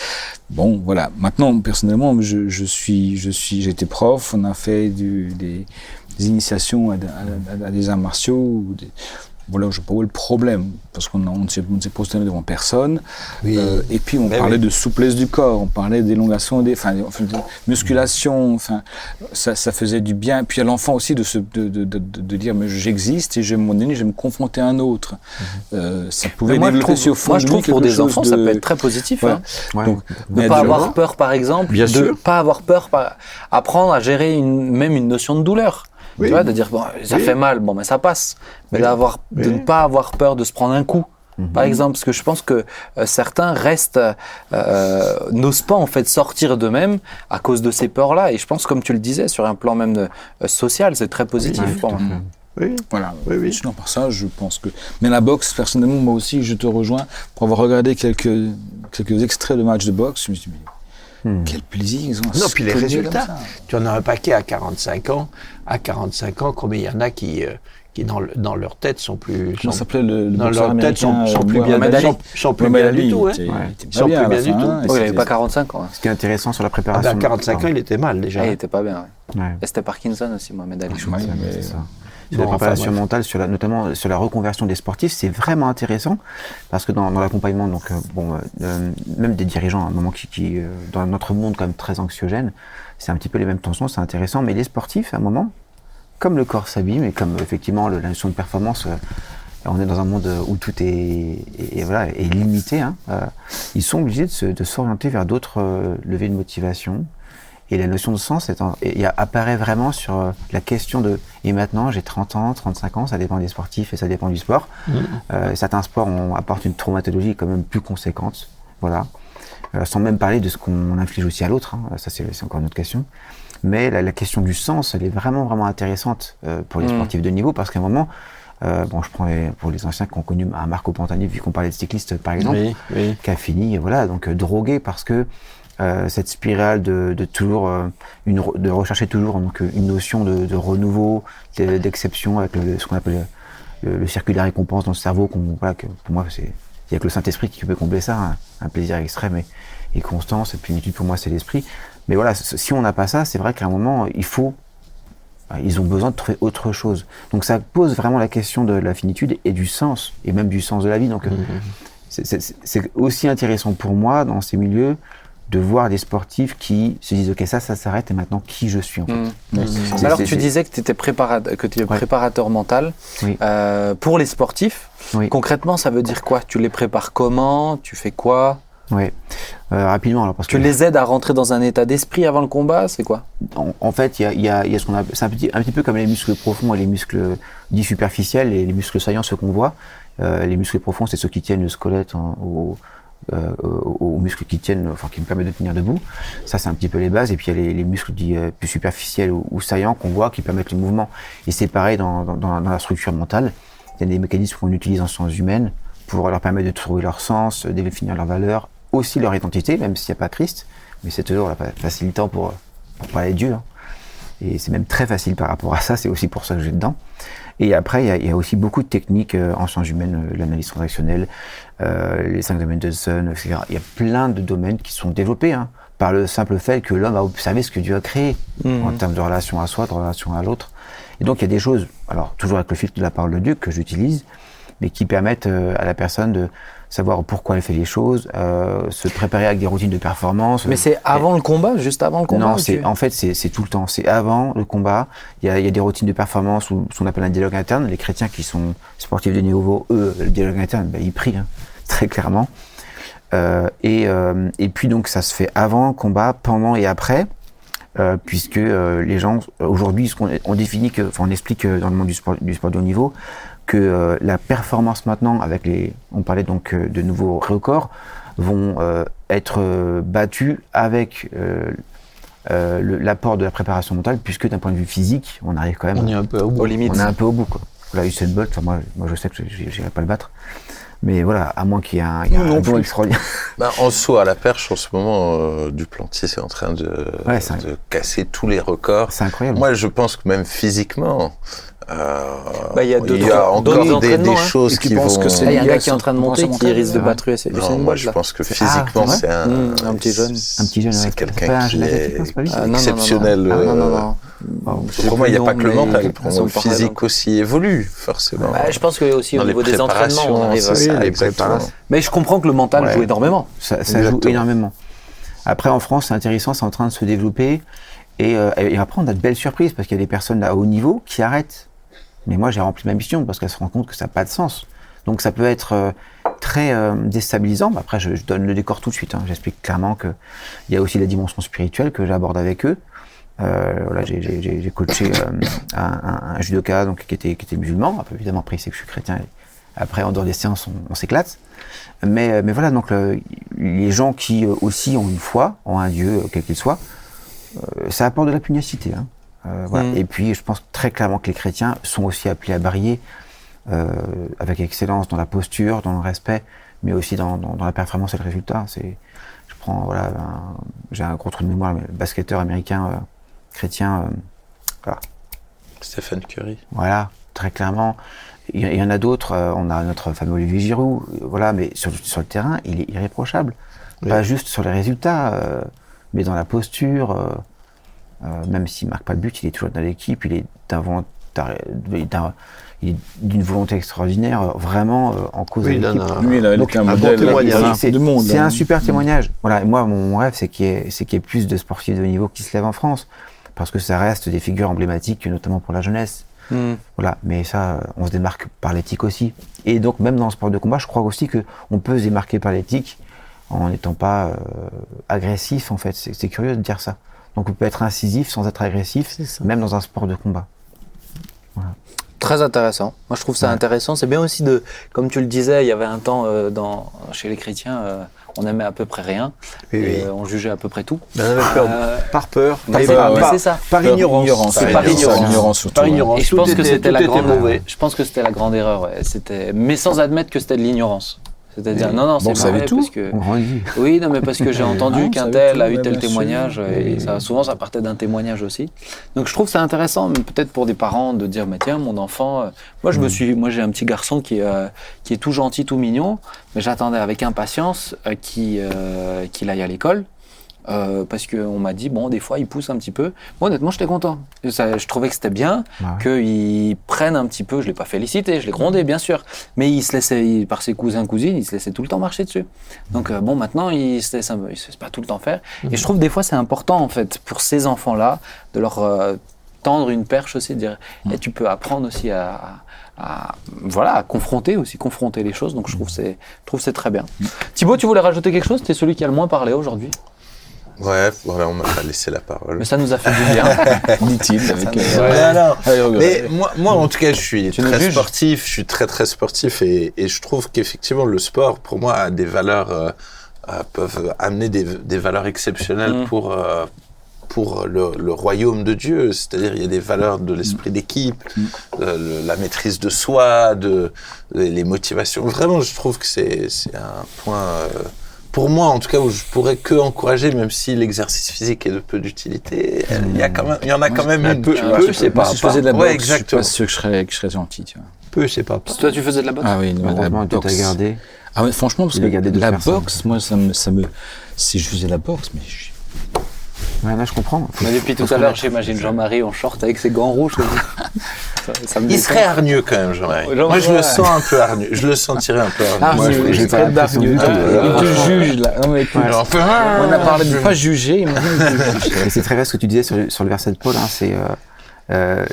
Bon, voilà. Maintenant, personnellement, je, je suis, je suis, j'étais prof. On a fait du, des, des initiations à, à- à des arts martiaux. des- Voilà, je sais pas où est le problème, parce qu'on on ne s'est ne posé devant personne. Euh, et puis, on Mais parlait oui. de souplesse du corps, on parlait d'élongation, des, enfin, de musculation, enfin, ça, ça faisait du bien. Puis à l'enfant aussi de, se, de, de, de, de dire, mais j'existe et un moment donné, je vais me confronter à un autre. Euh, ça pouvait Mais moi, je trouve, au fond moi, je trouve pour des enfants, ça peut être très positif. Voilà. hein. Ouais. Donc, Ne pas avoir peur, par exemple, Bien de sûr. pas avoir peur, par- apprendre à gérer une, même une notion de douleur. Oui. Tu vois, de dire, bon, ça Oui. fait mal, bon, mais ça passe. Mais Oui. d'avoir, de Oui. ne pas avoir peur de se prendre un coup. Par exemple, parce que je pense que euh, certains restent, euh, euh, n'osent pas en fait sortir d'eux-mêmes à cause de ces peurs-là. Et je pense, comme tu le disais, sur un plan même de- euh, social, c'est très positif. Ouais, pour moi. Oui. Voilà. Oui, oui. Sinon, par ça, je pense que. Mais la boxe, personnellement, moi aussi, je te rejoins. Pour avoir regardé quelques, quelques extraits de matchs de boxe, je me suis dit, mais Hmm. quel plaisir ils ont Non, puis les résultats. Tu en as un paquet à 45 ans. À 45 ans, combien il y en a qui, euh, qui dans, le- dans leur tête sont plus. Comment sont- s'appelle le, le dans leur tête sont, américain sont euh, plus bien, sont, sont plus bien du tout. hein. Ils sont bien à plus bien du tout. hein, il n'avait pas 45 ans. hein. Ce qui est intéressant sur la Ah préparation. ben, à 45 ans, il était mal déjà. Ah, il était pas bien. ouais. Ouais. Et c'était Parkinson aussi, Mohamed Ali. Sur la préparation mentale, sur la, notamment sur la reconversion des sportifs, c'est vraiment intéressant parce que dans, dans l'accompagnement, donc euh, bon, euh, euh, même des dirigeants à un moment qui, qui euh, dans notre monde quand même très anxiogène, c'est un petit peu les mêmes tensions, c'est intéressant. Mais les sportifs, à un moment, comme le corps s'abîme et comme effectivement le- la notion de performance, euh, on est dans un monde où tout est, voilà, est limité. hein, euh, ils sont obligés de se- de s'orienter vers d'autres euh, levées de motivation. Et la notion de sens est en- et apparaît vraiment sur euh, la question de et maintenant j'ai 30 ans, 35 ans, ça dépend des sportifs et ça dépend du sport. Euh, certains sports ont, apportent une traumatologie quand même plus conséquente, voilà. Euh, sans même parler de ce qu'on inflige aussi à l'autre, hein. ça c'est encore une autre question. Mais la, la question du sens, elle est vraiment vraiment intéressante euh, pour les Mm. sportifs de niveau parce qu'à un moment, euh, bon je prends les- pour les anciens qui ont connu un Marco Pantani, vu qu'on parlait de cycliste par exemple, Oui, oui. qui a fini, voilà, donc drogué parce que euh, cette spirale de, de toujours euh, une, re- de rechercher toujours donc euh, une notion de, de renouveau, de- d'exception avec le, ce qu'on appelle le, le circuit de la récompense dans le cerveau. Qu'on, voilà, que pour moi, c'est il y a que le Saint Esprit qui peut combler ça, un, un plaisir extrême et, et constant. Cette plénitude pour moi, c'est l'esprit. Mais voilà, si on n'a pas ça, c'est vrai qu'à un moment, il faut bah, ils ont besoin de trouver autre chose. Donc ça pose vraiment la question de la finitude et du sens, et même du sens de la vie. Donc c'est- c'est c'est aussi intéressant pour moi dans ces milieux de voir des sportifs qui se disent ok ça ça s'arrête et maintenant qui je suis en fait. Mm. C'est- Alors tu disais que tu étais préparateur, que tu es Ouais. préparateur mental Oui. Euh, pour les sportifs. Oui. Concrètement, ça veut dire quoi? Tu les prépares comment? Tu fais quoi? Ouais. Euh, rapidement alors parce Tu que les aides à rentrer dans un état d'esprit avant le combat? C'est quoi? En, en fait il y a, y a- y a ce qu'on c'est un petit un petit peu comme les muscles profonds et les muscles dits superficiels et les muscles saillants ceux qu'on voit. Euh, les muscles profonds c'est ceux qui tiennent le squelette en- au euh, aux, muscles qui tiennent, enfin qui me permettent de tenir debout. Ça, c'est un petit peu les bases. Et puis il y a les, les muscles dits euh, plus superficiels ou, saillants qu'on voit qui permettent le mouvement. Et c'est pareil dans, la structure mentale. Il y a des mécanismes qu'on utilise en sciences humaines pour leur permettre de trouver leur sens, de définir leur valeur, aussi leur identité, même s'il n'y a pas Christ. Mais c'est toujours fa- facilitant pour, parler de Dieu. Et c'est même très facile par rapport à ça. C'est aussi pour ça que j'ai dedans. Et après, il y a, il y a aussi beaucoup de techniques euh, en sciences humaines, euh, l'analyse transactionnelle, euh, les cinq domaines de Sun, etc. Il y a plein de domaines qui sont développés hein, par le simple fait que l'homme a observé ce que Dieu a créé Mhm. en termes de relation à soi, de relation à l'autre. Et donc il y a des choses, alors toujours avec le filtre de la parole de Dieu que j'utilise, mais qui permettent euh, à la personne de savoir pourquoi elle fait les choses, euh, se préparer avec des routines de performance. Mais c'est avant le combat, juste avant le combat Non, c'est tu- en fait c'est tout le temps. C'est avant le combat. Il y a, y a des routines de performance ou ce qu'on appelle un dialogue interne. Les chrétiens qui sont sportifs de niveau, eux, le dialogue interne, ben, ils prient hein, très clairement. Euh, et, euh, et puis donc ça se fait avant le combat, pendant et après, euh, puisque euh, les gens aujourd'hui, qu'on- on définit que, enfin on explique dans le monde du sport, du sport de haut niveau que euh, la performance maintenant, avec les, on parlait donc euh, de nouveaux records, vont euh, être battus avec euh, euh, l'apport de la préparation mentale, puisque d'un point de vue physique, on arrive quand même, On est un peu au bout. Aux limites. on est un peu au bout. Quoi. Là, Usain Bolt, enfin, moi, moi je sais que je n'irai pas le battre, mais voilà, à moins qu'il y ait un, y un non extraordinaire. Ben, en saut à la perche, en ce moment, euh, Duplantier est en train de, Ouais, c'est de casser tous les records. C'est incroyable. Moi, je pense que même physiquement, Bah, il y a d'autres- encore d'autres des, hein. choses qui penses vont. que c'est Ah, il y a un gars qui est en train de monter son qui risque de ouais. battre Usain Non, moi je là. pense que Ah, physiquement c'est c'est un, Mmh, un petit jeune. Un petit jeune, c'est quelqu'un qui est exceptionnel. Non, non, euh, non. Pour moi, il n'y a pas que le mental. il- le physique aussi évolue, forcément. Bah, je pense que aussi au niveau des entraînements, on arrive. Mais je comprends que le mental joue énormément. Ça, joue énormément. Après, en France, c'est intéressant, c'est en train de se développer. Et, euh, et après, on a de belles surprises parce qu'il y a des personnes à haut niveau qui arrêtent. Mais moi, j'ai rempli ma mission parce qu'elles se rendent compte que ça n'a pas de sens. Donc, ça peut être euh, très euh, déstabilisant. Après, je, donne le décor tout de suite. hein. J'explique clairement qu'il y a aussi la dimension spirituelle que j'aborde avec eux. Euh, voilà, j'ai- coaché un, judoka donc, qui, était, qui était musulman. Après, évidemment, après, il sait que je suis chrétien. Après, en dehors des séances, on, s'éclate. Mais, voilà, donc le- les gens qui aussi ont une foi en un Dieu, quel qu'il soit, ça apporte de la pugnacité. Hein. Euh, voilà. Mm. Et puis, je pense très clairement que les chrétiens sont aussi appelés à briller euh, avec excellence dans la posture, dans le respect, mais aussi dans, dans, dans la performance et le résultat. C'est, je prends, voilà, j'ai un gros trou de mémoire, mais le basketteur américain euh, chrétien, voilà, Stephen Curry. voilà, très clairement. Il y, en a d'autres. on a notre fameux Olivier Giroud, voilà, mais sur, sur le terrain, il est irréprochable. Pas juste sur les résultats, euh, mais dans la posture. Euh, même s'il marque pas le but, il est toujours dans l'équipe. Il est d'un volontar- d'un- il est d'une volonté extraordinaire, vraiment euh, en cause Oui, de l'équipe. Lui, Donc, été un un bon témoignage. C'est- hein. un super témoignage. Voilà, et moi, mon, rêve, c'est qu'il y, ait- c'est qu'il y ait plus de sportifs de haut niveau qui se lèvent en France, parce que ça reste des figures emblématiques, notamment pour la jeunesse. Hmm. Voilà, mais ça, on se démarque par l'éthique aussi. Et donc, même dans le sport de combat, je crois aussi que on peut se démarquer par l'éthique en n'étant pas euh, agressif, en fait. C'est curieux de dire ça. Donc, on peut être incisif sans être agressif, même dans un sport de combat. Très intéressant. Moi, je trouve ça Ouais. intéressant. C'est bien aussi de, comme tu le disais, il y avait un temps euh, dans, chez les chrétiens, euh, on aimait à peu près rien. Oui, et, oui. euh, on jugeait à peu près tout. On avait peur, Euh, par peur, par, par- ouais. mais c'est ça. par Peur, ignorance. C'est par ça, ignorance. ignorance surtout. Par ignorance. Et je pense que était- c'était la grande. Je pense que c'était la grande erreur. Ouais. C'était, mais sans admettre que c'était de l'ignorance. C'est-à-dire, non, non, c'est Bon, tout. parce que. Oui, non, mais parce que j'ai entendu qu'un tel a eu tel témoignage, et ça, souvent ça partait d'un témoignage aussi. Donc je trouve ça intéressant, mais peut-être pour des parents, de dire, mais tiens, mon enfant, euh, moi je me suis, moi j'ai un petit garçon qui est, euh, qui est tout gentil, tout mignon, mais j'attendais avec impatience euh, qu'il euh, qu'il aille à l'école. Euh, parce qu'on m'a dit, bon, des fois, il pousse un petit peu. Moi, honnêtement, j'étais content. Ça, je trouvais que c'était bien Bah ouais. qu'il prenne un petit peu. Je l'ai pas félicité, je l'ai grondé, bien sûr. Mais il se laissait, il- par ses cousins, cousines, il se laissait tout le temps marcher dessus. Donc, euh, bon, maintenant, il se laisse, un peu- il se laisse pas tout le temps faire. Et je trouve, des fois, c'est important, en fait, pour ces enfants-là, de leur euh, tendre une perche aussi, de dire, et tu peux apprendre aussi à, à- voilà, à confronter aussi, confronter les choses. Donc, je trouve que c'est, trouve c'est très bien. Thibaut, tu voulais rajouter quelque chose? Tu es celui qui a le moins parlé aujourd'hui? Ouais, voilà, on m'a pas laissé la parole. Mais ça nous a fait du bien. Dit-il avec. euh, Ouais. Mais moi, moi, en tout cas, je suis Tu très sportif, je suis très très sportif et, et je trouve qu'effectivement le sport, pour moi, a des valeurs, euh, euh, peuvent amener des, des valeurs exceptionnelles Mm. pour euh, pour le, le royaume de Dieu. C'est-à-dire, il y a des valeurs de l'esprit d'équipe, Mm. euh, le- la maîtrise de soi, de les, les motivations. Vraiment, je trouve que c'est c'est un point. euh, pour moi, en tout cas, où je pourrais que encourager, même si l'exercice physique est de peu d'utilité, il y a quand même, il y en a quand même Un une. peu, peu, c'est pas- si je faisais de la ouais, boxe, je suis exactement. pas sûr que je serais, que je serais gentil, tu vois. Peu, c'est pas. Toi, tu faisais de la boxe? Ah oui, non, la Heureusement, tu t'as boxe. gardé. Ah ouais, franchement, parce que la personnes. boxe, moi, ça me, ça me, si je faisais la boxe, mais je- Ouais, là, je comprends. Faut- Mais depuis tout à l'heure, j'imagine Jean-Marie en short avec ses gants rouges. ça, ça me Il serait hargneux quand même, Jean-Marie. Jean- Moi, je ouais. le sens un peu hargneux. Je le sentirais un peu hargneux. Ah, j'ai pas d'hargneux. il te juge là. Non mais écoute, Alors, enfin, on a parlé de pas juger, c'est très vrai ce que tu disais sur, le- sur le verset de Paul, hein, c'est euh, euh,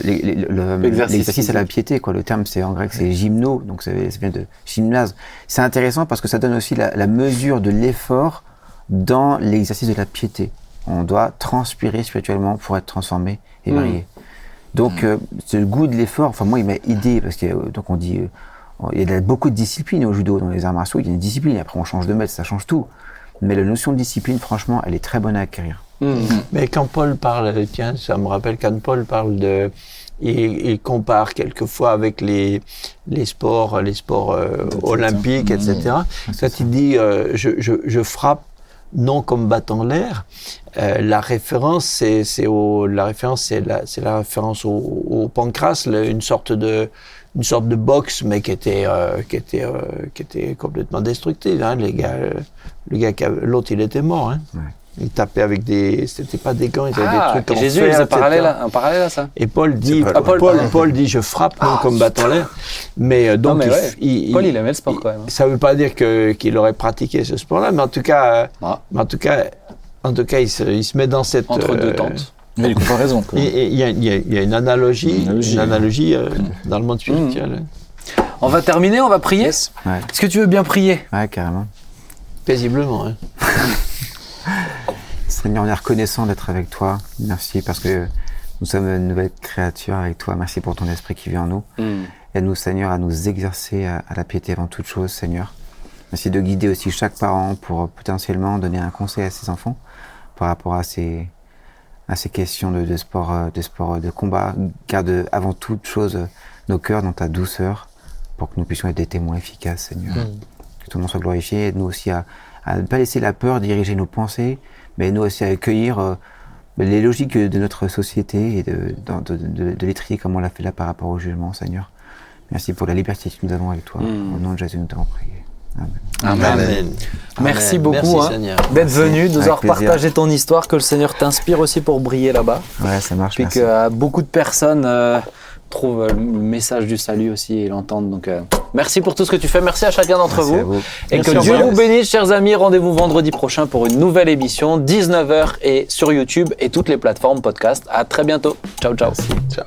L'exercice à la piété. Quoi. Le terme, c'est en grec, c'est gymno, donc ça, ça vient de gymnase. C'est intéressant parce que ça donne aussi la, la mesure de l'effort dans l'exercice de la piété. On doit transpirer spirituellement pour être transformé et Mm. varié. Donc, euh, c'est le goût de l'effort. Enfin, moi, il m'a aidé parce que euh, donc on dit, euh, il y a beaucoup de disciplines au judo, dans les arts martiaux. Il y a une discipline. Après, on change de maître, ça change tout. Mais la notion de discipline, franchement, elle est très bonne à acquérir. Hmm. Mais quand Paul parle, tiens, ça me rappelle quand Paul parle de, il, il compare quelquefois avec les les sports, les sports euh, olympiques, etc. Quand il dit, euh, je, je, je frappe non combattant l'air, euh, la référence, c'est, c'est au, la référence, c'est la, c'est la référence au, au pancras, le- une sorte de, une sorte de boxe, mais qui était, euh, qui était, euh, qui était complètement destructive. Hein, les gars, euh, le gars, l'autre, il était mort. Hein. Ouais. Il tapait avec des, c'était pas des gants, il avait Ah, des trucs et en Jésus, fer, il faisait etc. parallèle un parallèle à ça. Et Paul dit, Paul, Paul, Paul, pardon. Paul dit, je frappe non combattant l'air. Mais euh, donc, mais il, ouais. il- Paul, il- aimait le sport il- quand même. hein. Ça veut pas dire que qu'il aurait pratiqué ce sport-là, mais en tout cas, euh, Ah. mais en tout cas, en tout cas, il se, il se met dans cette Entre deux euh, tentes. Il y a une comparaison. quoi. et- et Il y, a- il y a- y a une analogie, Une analogie, une ouais. analogie euh, dans le monde spirituel. On va terminer, on va prier. Yes. Ouais, Est-ce que tu veux bien prier ouais, carrément. Paisiblement. Hein. Seigneur, on est reconnaissant d'être avec toi. Merci parce que nous sommes une nouvelle créature avec toi. Merci pour ton esprit qui vit en nous. Aide-nous, Seigneur, à nous exercer à, à la piété avant toute chose, Seigneur. Merci de guider aussi chaque parent pour euh, potentiellement donner un conseil à ses enfants par rapport à ces, à ces questions de, de sport, euh, de sport euh, de combat. Garde avant toute chose euh, nos cœurs dans ta douceur pour que nous puissions être des témoins efficaces, Seigneur. Que ton nom soit glorifié. Aide-nous aussi à, à ne pas laisser la peur diriger nos pensées, mais nous aussi à accueillir euh, les logiques de notre société et de, de, de, de les trier comme on l'a fait là par rapport au jugement, Seigneur. Merci pour la liberté que nous avons avec toi. Mm. Au nom de Jésus, nous t'avons prié. Amen. Amen. Merci Amen. beaucoup hein, Seigneur. d'être venu, de nous avoir partagé ton histoire, que le Seigneur t'inspire aussi pour briller là-bas. Ouais, ça marche. Puis merci. que euh, beaucoup de personnes euh, trouvent euh, le message du salut aussi et l'entendent. Donc euh, merci pour tout ce que tu fais. Merci à chacun d'entre vous. vous. Et Merci, que Dieu vous bénisse, chers amis. Rendez-vous vendredi prochain pour une nouvelle émission, 19h et sur YouTube et toutes les plateformes podcast. À très bientôt. Ciao, ciao. Ciao.